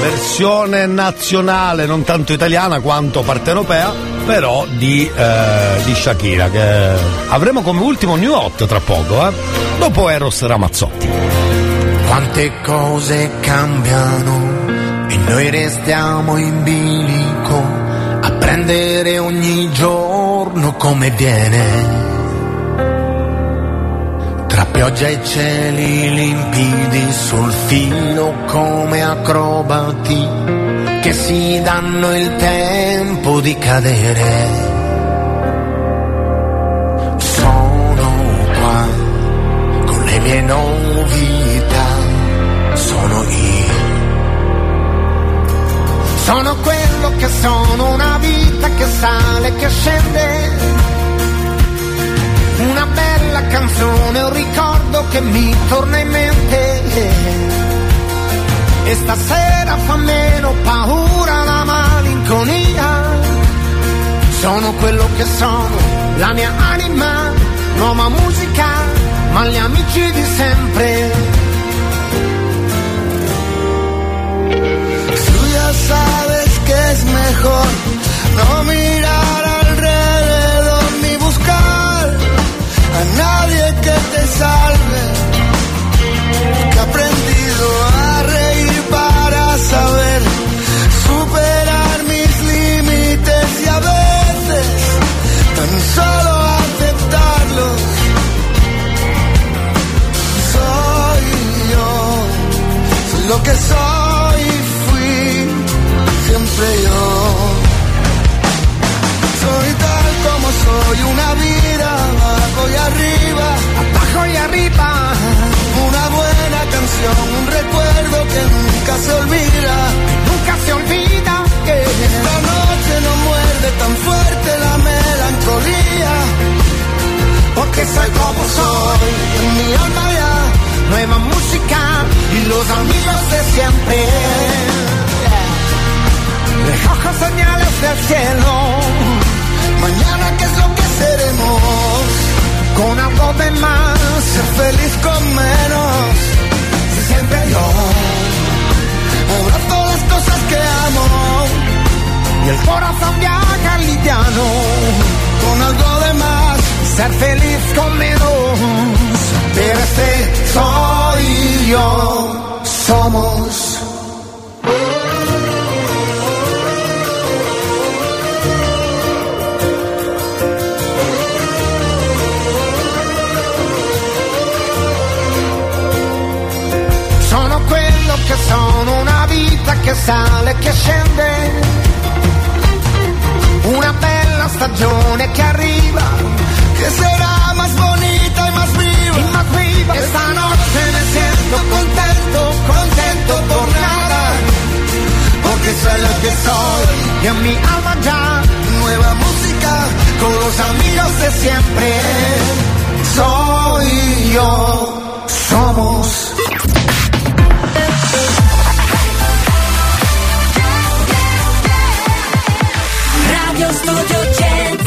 Versione nazionale, non tanto italiana quanto partenopea, però di, eh, di Shakira, che avremo come ultimo New Hot tra poco, eh. Dopo Eros Ramazzotti. Quante cose cambiano e noi restiamo in bilico a prendere ogni giorno come viene. Tra pioggia e cieli limpidi sul filo come acrobati che si danno il tempo di cadere. Sono qua con le mie novità, sono io. Sono quello che sono, una vita che sale, che scende. Una bella canzone, un ricordo che mi torna in mente. E stasera fa meno paura la malinconia. Sono quello che sono, la mia anima, nuova musica, ma gli amici di sempre. Tú ya sabes que es mejor no mirar alrededor ni buscar a nadie que te salve. Que aprendido a reír saber superar mis límites y a veces tan solo aceptarlos. Soy yo, lo que soy y fui siempre yo. Soy tal como soy, una vida abajo y arriba, abajo y arriba. Canción, un recuerdo que nunca se olvida, nunca se olvida que esta noche no muerde tan fuerte la melancolía, porque soy como soy. en mi alma ya, nueva música y los amigos de siempre. Recojo señales del cielo, mañana qué es lo que seremos, con algo de más, ser feliz con menos, yo. Abrazo las cosas que amo y el corazón viaja liviano. Con algo de más, ser feliz con menos, pero este soy yo, somos. Che sale e che scende una bella stagione che arriva, que será más bonita y más viva, y más viva. Esta noche me siento contento, contento por nada, porque soy lo que soy y en mi alma ya nueva música con los amigos de siempre. Soy yo, somos. 880.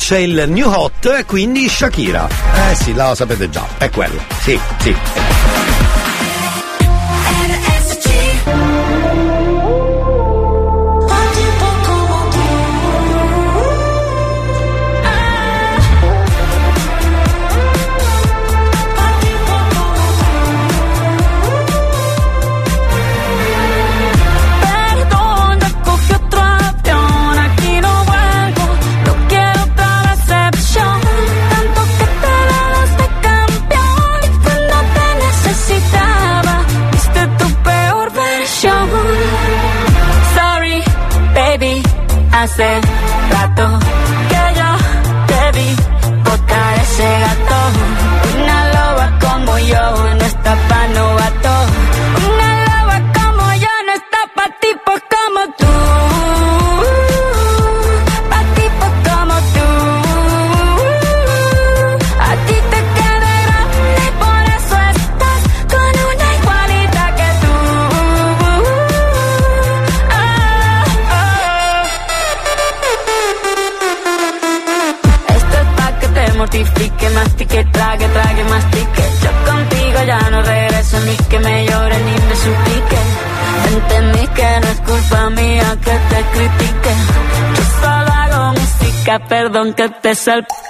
C'è il new hot, quindi Shakira. Eh sì, la sapete già, è quello. Sì, sì. Perdón que te salpique.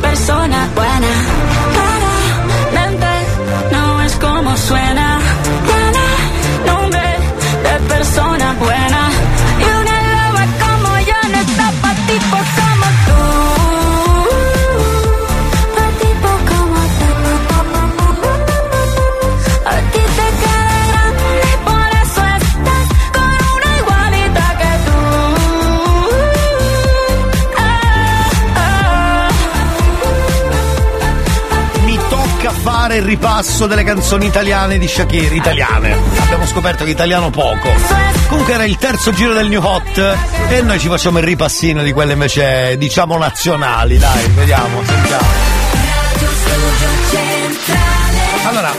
persona buena. Claramente no es como suena. Tiene nombre de persona buena. Fare il ripasso delle canzoni italiane di Shakira. Italiane. Abbiamo scoperto che italiano poco. Comunque era il terzo giro del New Hot e noi ci facciamo il ripassino di quelle invece diciamo nazionali. Dai, vediamo, sentiamo. Allora,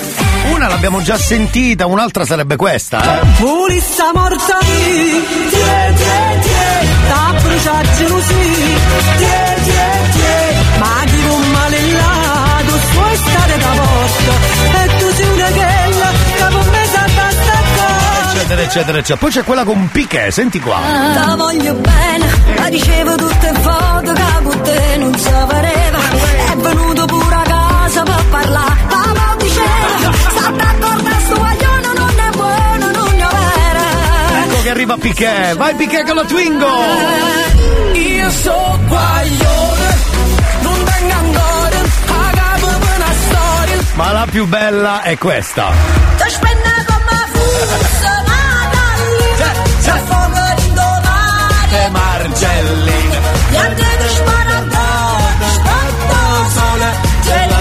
una l'abbiamo già sentita, un'altra sarebbe questa, eh. Pulissa morta di Tie, tie, tie Da bruciare gelosia Tie, tie, tie puoi stare da posto E tu sei una ghella Che me sa basta Eccetera, eccetera, eccetera. Poi c'è quella con Piquet, senti qua. La voglio bene La ricevo tutte foto Che con te non si pareva È venuto pure a casa Per parlare Ma diceva Sta d'accordo a sto guaglione Non è buono, non è vero Ecco che arriva Piquet. Vai Piquet con la Twingo. Io so guaglione, Ma la più bella è questa.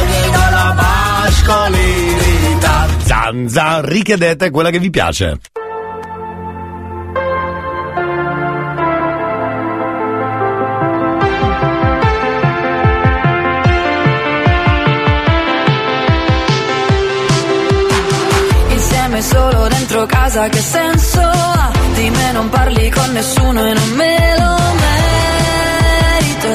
Dico la Mascolinità. Zanza, richiedete quella che vi piace. Casa che senso ha? Di me non parli con nessuno e non me lo merito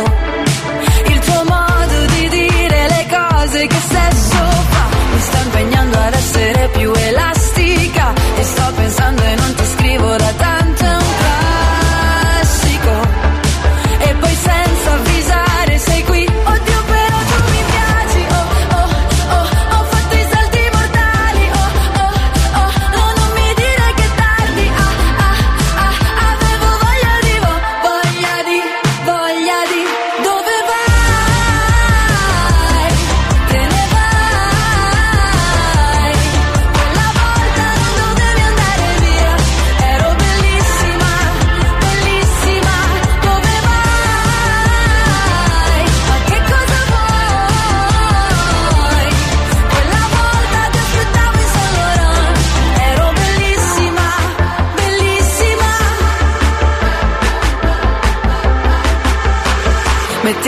Il tuo modo di dire le cose che sesso fa Mi sta impegnando ad essere più elastica E sto pensando e non ti scrivo da tanto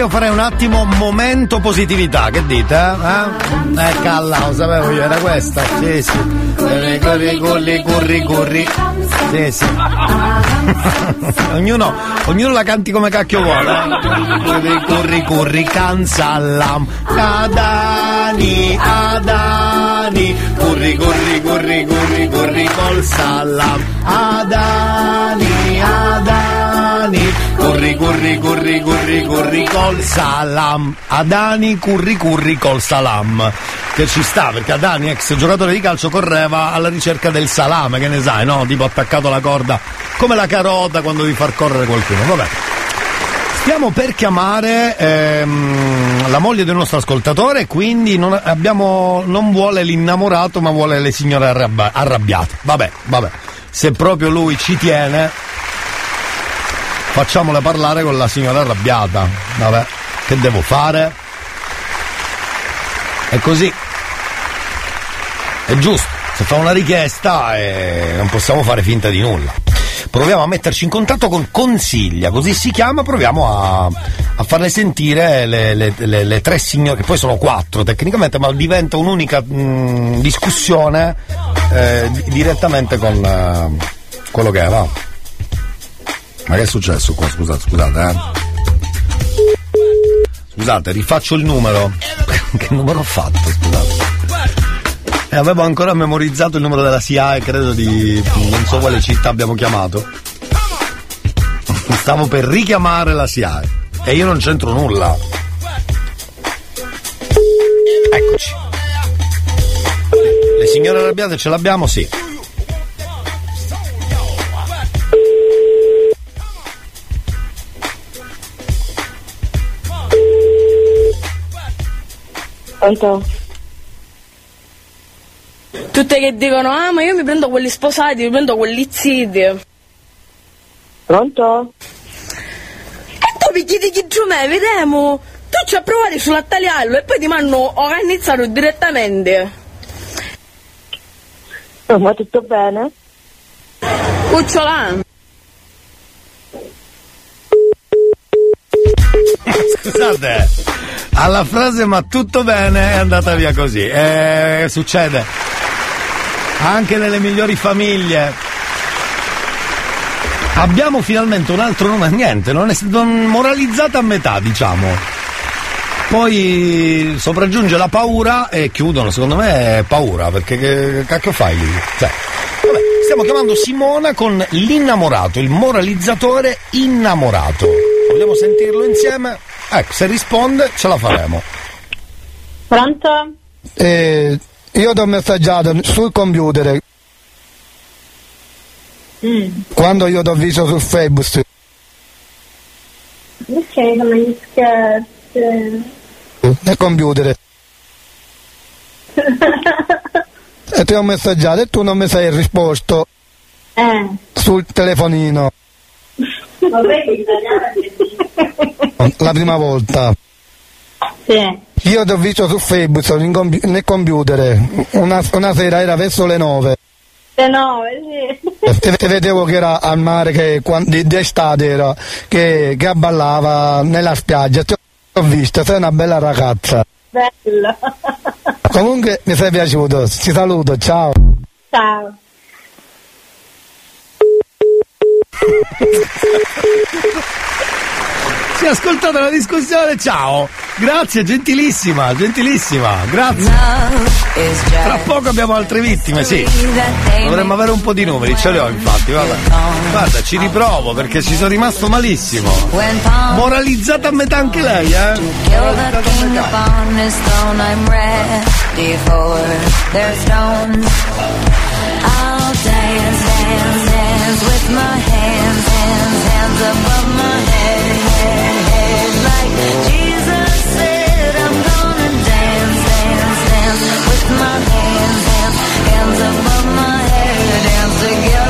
io farei un attimo momento positività, che dite? Eh? Eh, calla, lo sapevo io, era questa. Sì, sì. Eh, Curri, curri, curri, curri. Sì, sì. ognuno, ognuno la canti come cacchio vuole. eh. Curri, curri, curri, cansallam. Adani, Adani. Curri, curri, curri, curri, curri col salam. Adani, Adani. Curri, curri, curri, curri, curri col salam. Adani, curri, curri col salam. Che ci sta, perché Adani, ex giocatore di calcio, correva alla ricerca del salame, che ne sai, no? Tipo attaccato alla corda, come la carota quando devi far correre qualcuno. Vabbè. Stiamo per chiamare ehm, la moglie del nostro ascoltatore, quindi non, abbiamo, non vuole l'innamorato, ma vuole le signore arrabbiate. Vabbè, vabbè. Se proprio lui ci tiene, facciamole parlare con la signora arrabbiata. Vabbè, che devo fare? È così. È giusto. Se fa una richiesta eh, non possiamo fare finta di nulla. Proviamo a metterci in contatto con Consiglia, così si chiama, proviamo a, a farle sentire le, le- le- le tre signore, che poi sono quattro tecnicamente, ma diventa un'unica mh, discussione eh, di- direttamente con eh, quello che è, va. Ma che è successo qua? Scusate, scusate, eh. Scusate, rifaccio il numero. che numero ho fatto, scusate? E avevo ancora memorizzato il numero della SIAE, credo di non so quale città abbiamo chiamato. Stavo per richiamare la SIAE e io non c'entro nulla. Eccoci. Le signore arrabbiate ce l'abbiamo? Sì. Pronto? Tutte che dicono, ah ma io mi prendo quelli sposati, mi prendo quelli ziti. Pronto? E tu picchi di chi giù me, vediamo. Tu ci hai provato sulla tagliarlo e poi ti hanno organizzato direttamente. Oh, ma tutto bene? Cucciolano. Scusate, alla frase ma tutto bene è andata via così. Eh, succede anche nelle migliori famiglie. Abbiamo finalmente un altro nome, niente, non è stato moralizzata a metà, diciamo. Poi sopraggiunge la paura e chiudono, secondo me è paura, perché che cacchio fai lì? Cioè, vabbè, stiamo chiamando Simona con l'innamorato, il moralizzatore innamorato. Vogliamo sentirlo insieme? Ecco, se risponde ce la faremo. Pronto? Eh, io ti ho messaggiato sul computer Mm. quando io ti ho visto su Facebook. Ok, come gli scherzi. Nel computer. E ti ho messaggiato e tu non mi sei risposto Eh. sul telefonino la prima volta. Sì. Io ti ho visto su Facebook in compi- nel computer. Una, una sera era verso le 9. Le nove, sì. E te vedevo che era al mare, che di, d'estate era, che, che abballava nella spiaggia. Ti ho visto, sei una bella ragazza. Bello. Comunque mi sei piaciuto, ti saluto, ciao. Ciao. Si è ascoltata la discussione, ciao! Grazie, gentilissima, gentilissima, grazie. Tra poco abbiamo altre vittime, sì. Dovremmo avere un po' di numeri, ce li ho infatti, vabbè. Guarda, ci riprovo perché ci sono rimasto malissimo. Moralizzata a metà anche lei, eh? With my hands, hands, hands above my head, head, head. Like Jesus said, I'm gonna dance, dance, dance with my hands, hands, hands above my head. Dance together,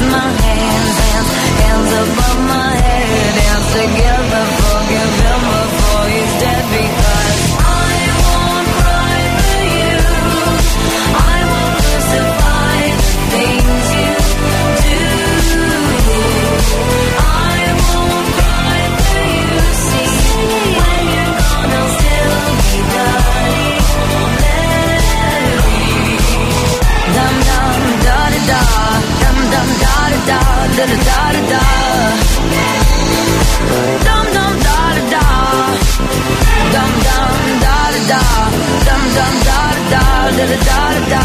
my hands, hands, hands above my head. Dance together, da, da da da da. Dum dum da da da, dum dum da da da, dum dum da da da, da da da.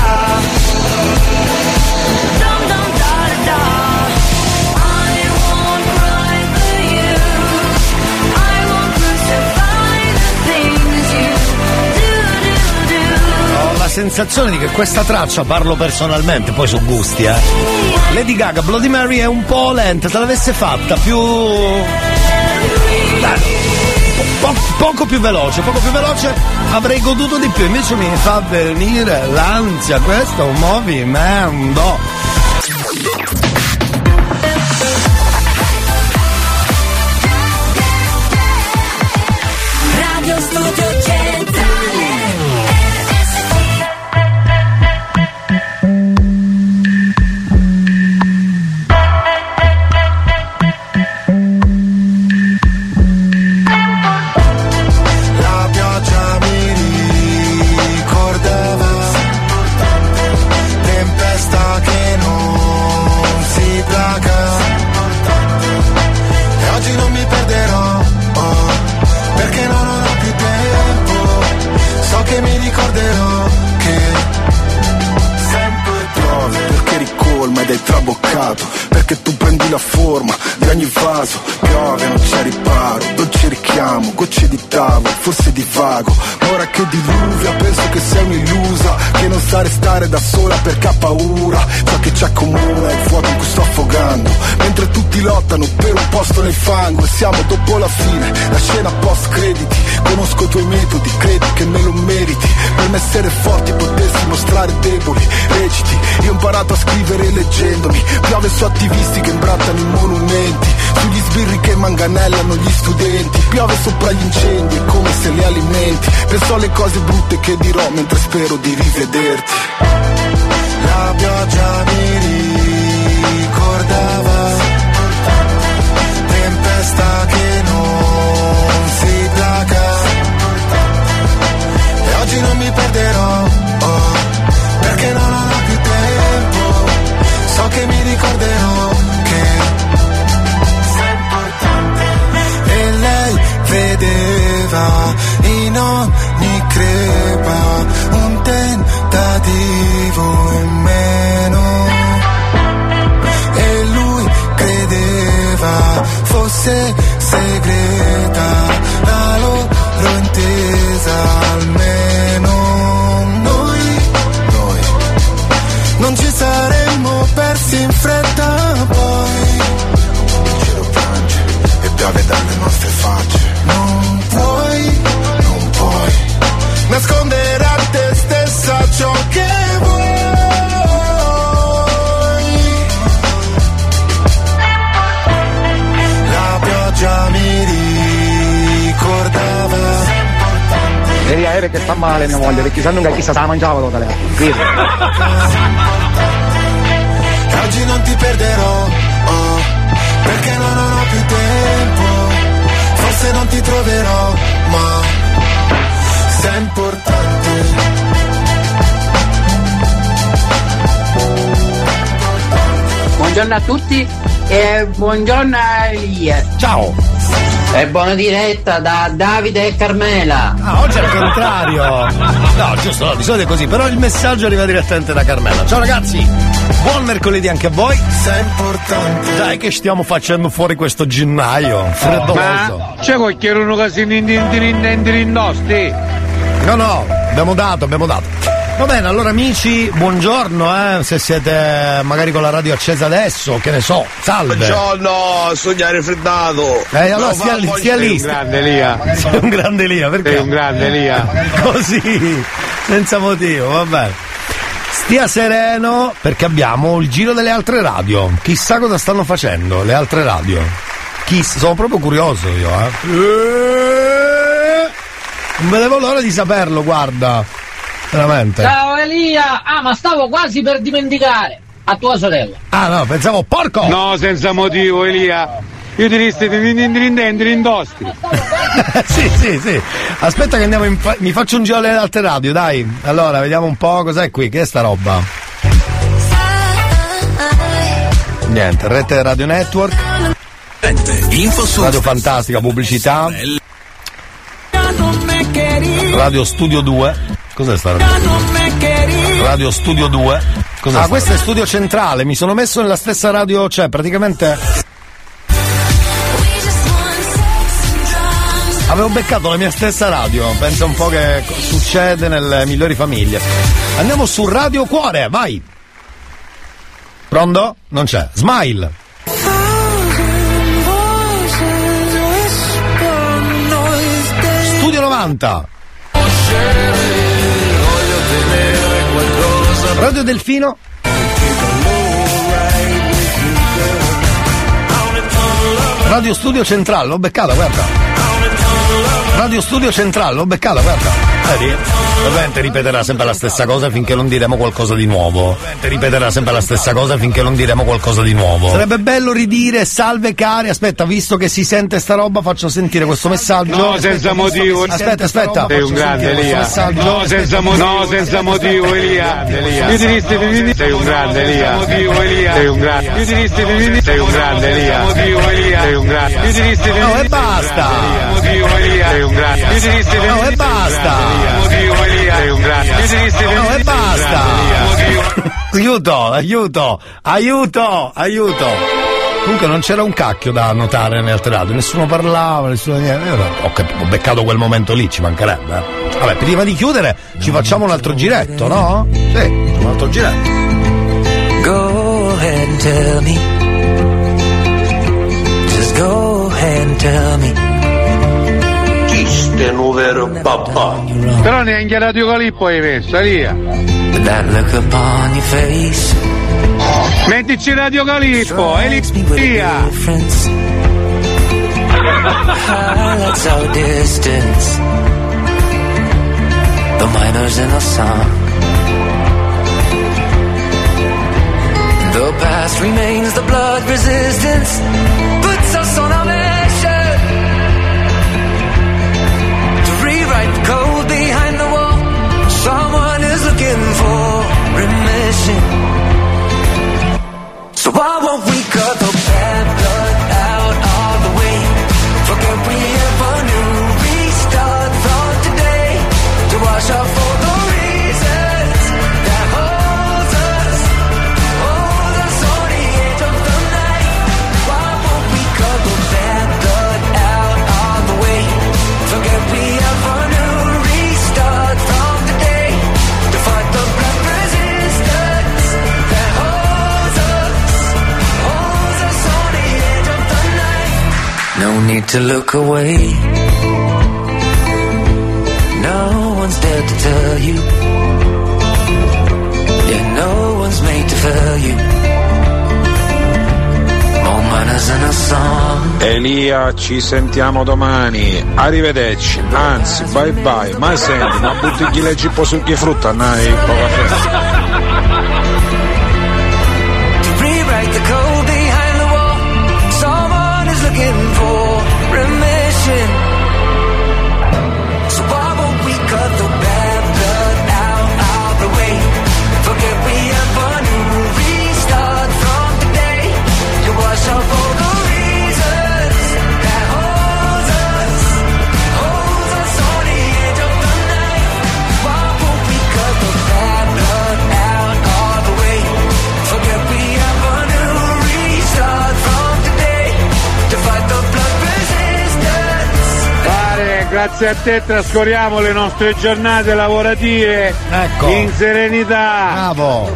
Dum dum da da da. Sensazione di che questa traccia, parlo personalmente, poi su gusti, eh. Lady Gaga, Bloody Mary è un po' lenta, se l'avesse fatta più. Dai, po- poco più veloce, poco più veloce avrei goduto di più, invece mi fa venire l'ansia, questo è un movimento. Tuoi metodi, credi che me lo meriti. Per me essere forti potersi mostrare deboli Reciti, io ho imparato a scrivere leggendomi. Piove su attivisti che imbrattano i monumenti. Sugli sbirri che manganellano gli studenti. Piove sopra gli incendi, è come se li alimenti. Penso alle cose brutte che dirò mentre spero di rivederti Sta male mia moglie, perché sanno che chissà se la mangiava tutta lei. Oggi non ti perderò oh, perché non ho più tempo forse non ti troverò ma sei importante Buongiorno a tutti e buongiorno a Elia. Ciao. E buona diretta da Davide e Carmela. Ah, oggi è il contrario. No, giusto, no, di solito è così, però il messaggio arriva direttamente da Carmela. Ciao ragazzi, buon mercoledì anche a voi. Sei importante. Dai che stiamo facendo fuori questo gennaio, freddoloso. Ma c'è qualche uno che si indosti? No, no, abbiamo dato, abbiamo dato. Va bene, allora amici, buongiorno, eh, se siete magari con la radio accesa adesso, che ne so, salve. Buongiorno, sognare freddato. Eh, allora No, stia, fa- stia lì. Sei un grande Elia. Sei un grande Elia, perché? Sei un grande Elia. Così, senza motivo, va bene. Stia sereno perché abbiamo il giro delle altre radio. Chissà cosa stanno facendo le altre radio. Chissà, sono proprio curioso io, eh. Eh, Non vedevo l'ora di saperlo, guarda. Veramente. Ciao Elia! Ah, ma stavo quasi per dimenticare! A tua sorella. Ah no, pensavo porco! No, senza motivo, Elia. Io ti rischi di indosti. sì, sì, sì. Aspetta che andiamo in fa- mi faccio un giro alle altre radio, dai. Allora, vediamo un po' cos'è qui, che è sta roba? Niente, rete Radio Network. Info su Radio Fantastica, pubblicità. Radio Studio 2. Cos'è sta roba? Radio Studio 2. Cos'è ah, questo è Studio Centrale, mi sono messo nella stessa radio, cioè praticamente Avevo beccato la mia stessa radio, pensa un po' che succede nelle migliori famiglie. Andiamo su Radio Cuore, vai! Pronto? Non c'è. Smile! Studio 90! Radio Delfino? Radio Studio Centrale, l'ho beccata, guarda. Radio Studio Centrale, l'ho beccata, guarda. Vedi? Ovviamente ripeterà sempre la stessa cosa finché non diremo qualcosa di nuovo. Ovviamente ripeterà sempre la stessa cosa finché non diremo qualcosa di nuovo. Sarebbe bello ridire salve cari. Aspetta, visto che si sente sta roba, faccio sentire questo messaggio. No, senza motivo. Aspetta, aspetta. Sei un grande Elia. No, senza motivo. No, senza motivo, Elia. Io ti rischi di Sei un grande Elia. motivo, Elia. Sei un grande. Io ti rischi di Sei un grande Elia. motivo, Elia. Sei un grande. Io ti rischi di No, e basta. motivo, Elia. Sei un grande. Io ti rischi di No, e basta. Sei un grande. No, e basta. Aiuto, aiuto, aiuto, aiuto. Comunque non c'era un cacchio da notare nelle altre radio, nessuno parlava, nessuno niente. Io Ho, cap- ho beccato quel momento lì, ci mancherebbe. eh. Vabbè, prima di chiudere ci facciamo un altro giretto, no? Sì, facciamo un altro giretto. Go ahead and tell me. Just go ahead and tell me. Ste un vero papà. Però neanche Radio Calippo hai messo, via. But that look upon your face. Mettici Radio Calippo, e lì via. Difference. Highlights our distance. The miners in the sun. The past remains the blood resistance. Puts us on our looking for remission. So why won't we cut the need to look away. No one's there to tell you. Yeah, no one's made to fail you. Elia, ci sentiamo domani. Arrivederci. Anzi, bye bye. Ma senti, ma butti chi leggi po' su chi frutta, nai, poca festa. Grazie a te trascorriamo le nostre giornate lavorative Ecco. in serenità. Bravo.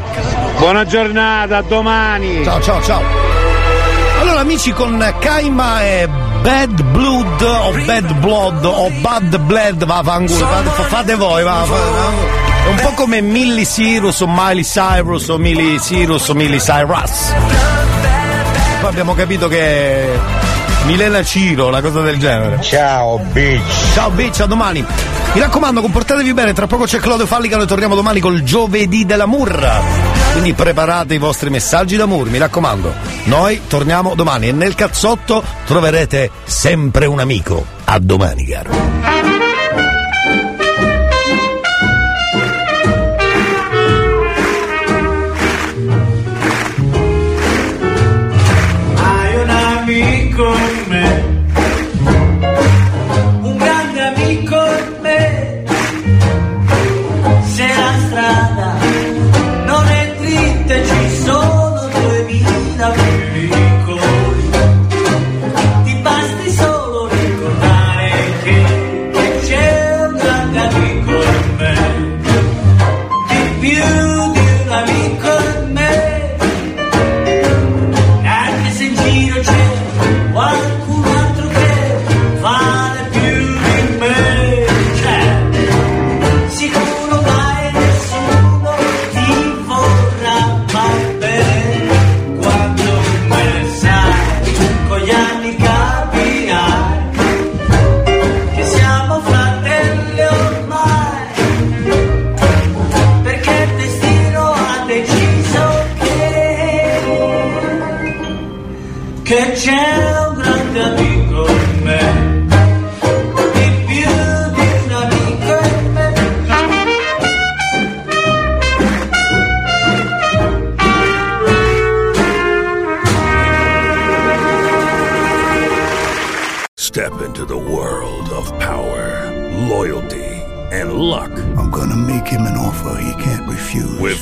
Buona giornata, a domani. Ciao, ciao, ciao. Allora, amici, con Kaima e Bad Blood o Bad Blood o Bad Blood, va, angolo, fate, fate voi, va, va, va. È un po' come Millie Cyrus o Miley Cyrus o Millie Cyrus o Millie Cyrus. Poi abbiamo capito che Milena Ciro, una cosa del genere. Ciao, bitch. Ciao bitch, a domani. Mi raccomando, comportatevi bene, tra poco c'è Claudio Fallica, noi torniamo domani col giovedì della Murra. Quindi preparate i vostri messaggi d'amore, mi raccomando. Noi torniamo domani e nel cazzotto troverete sempre un amico. A domani, caro.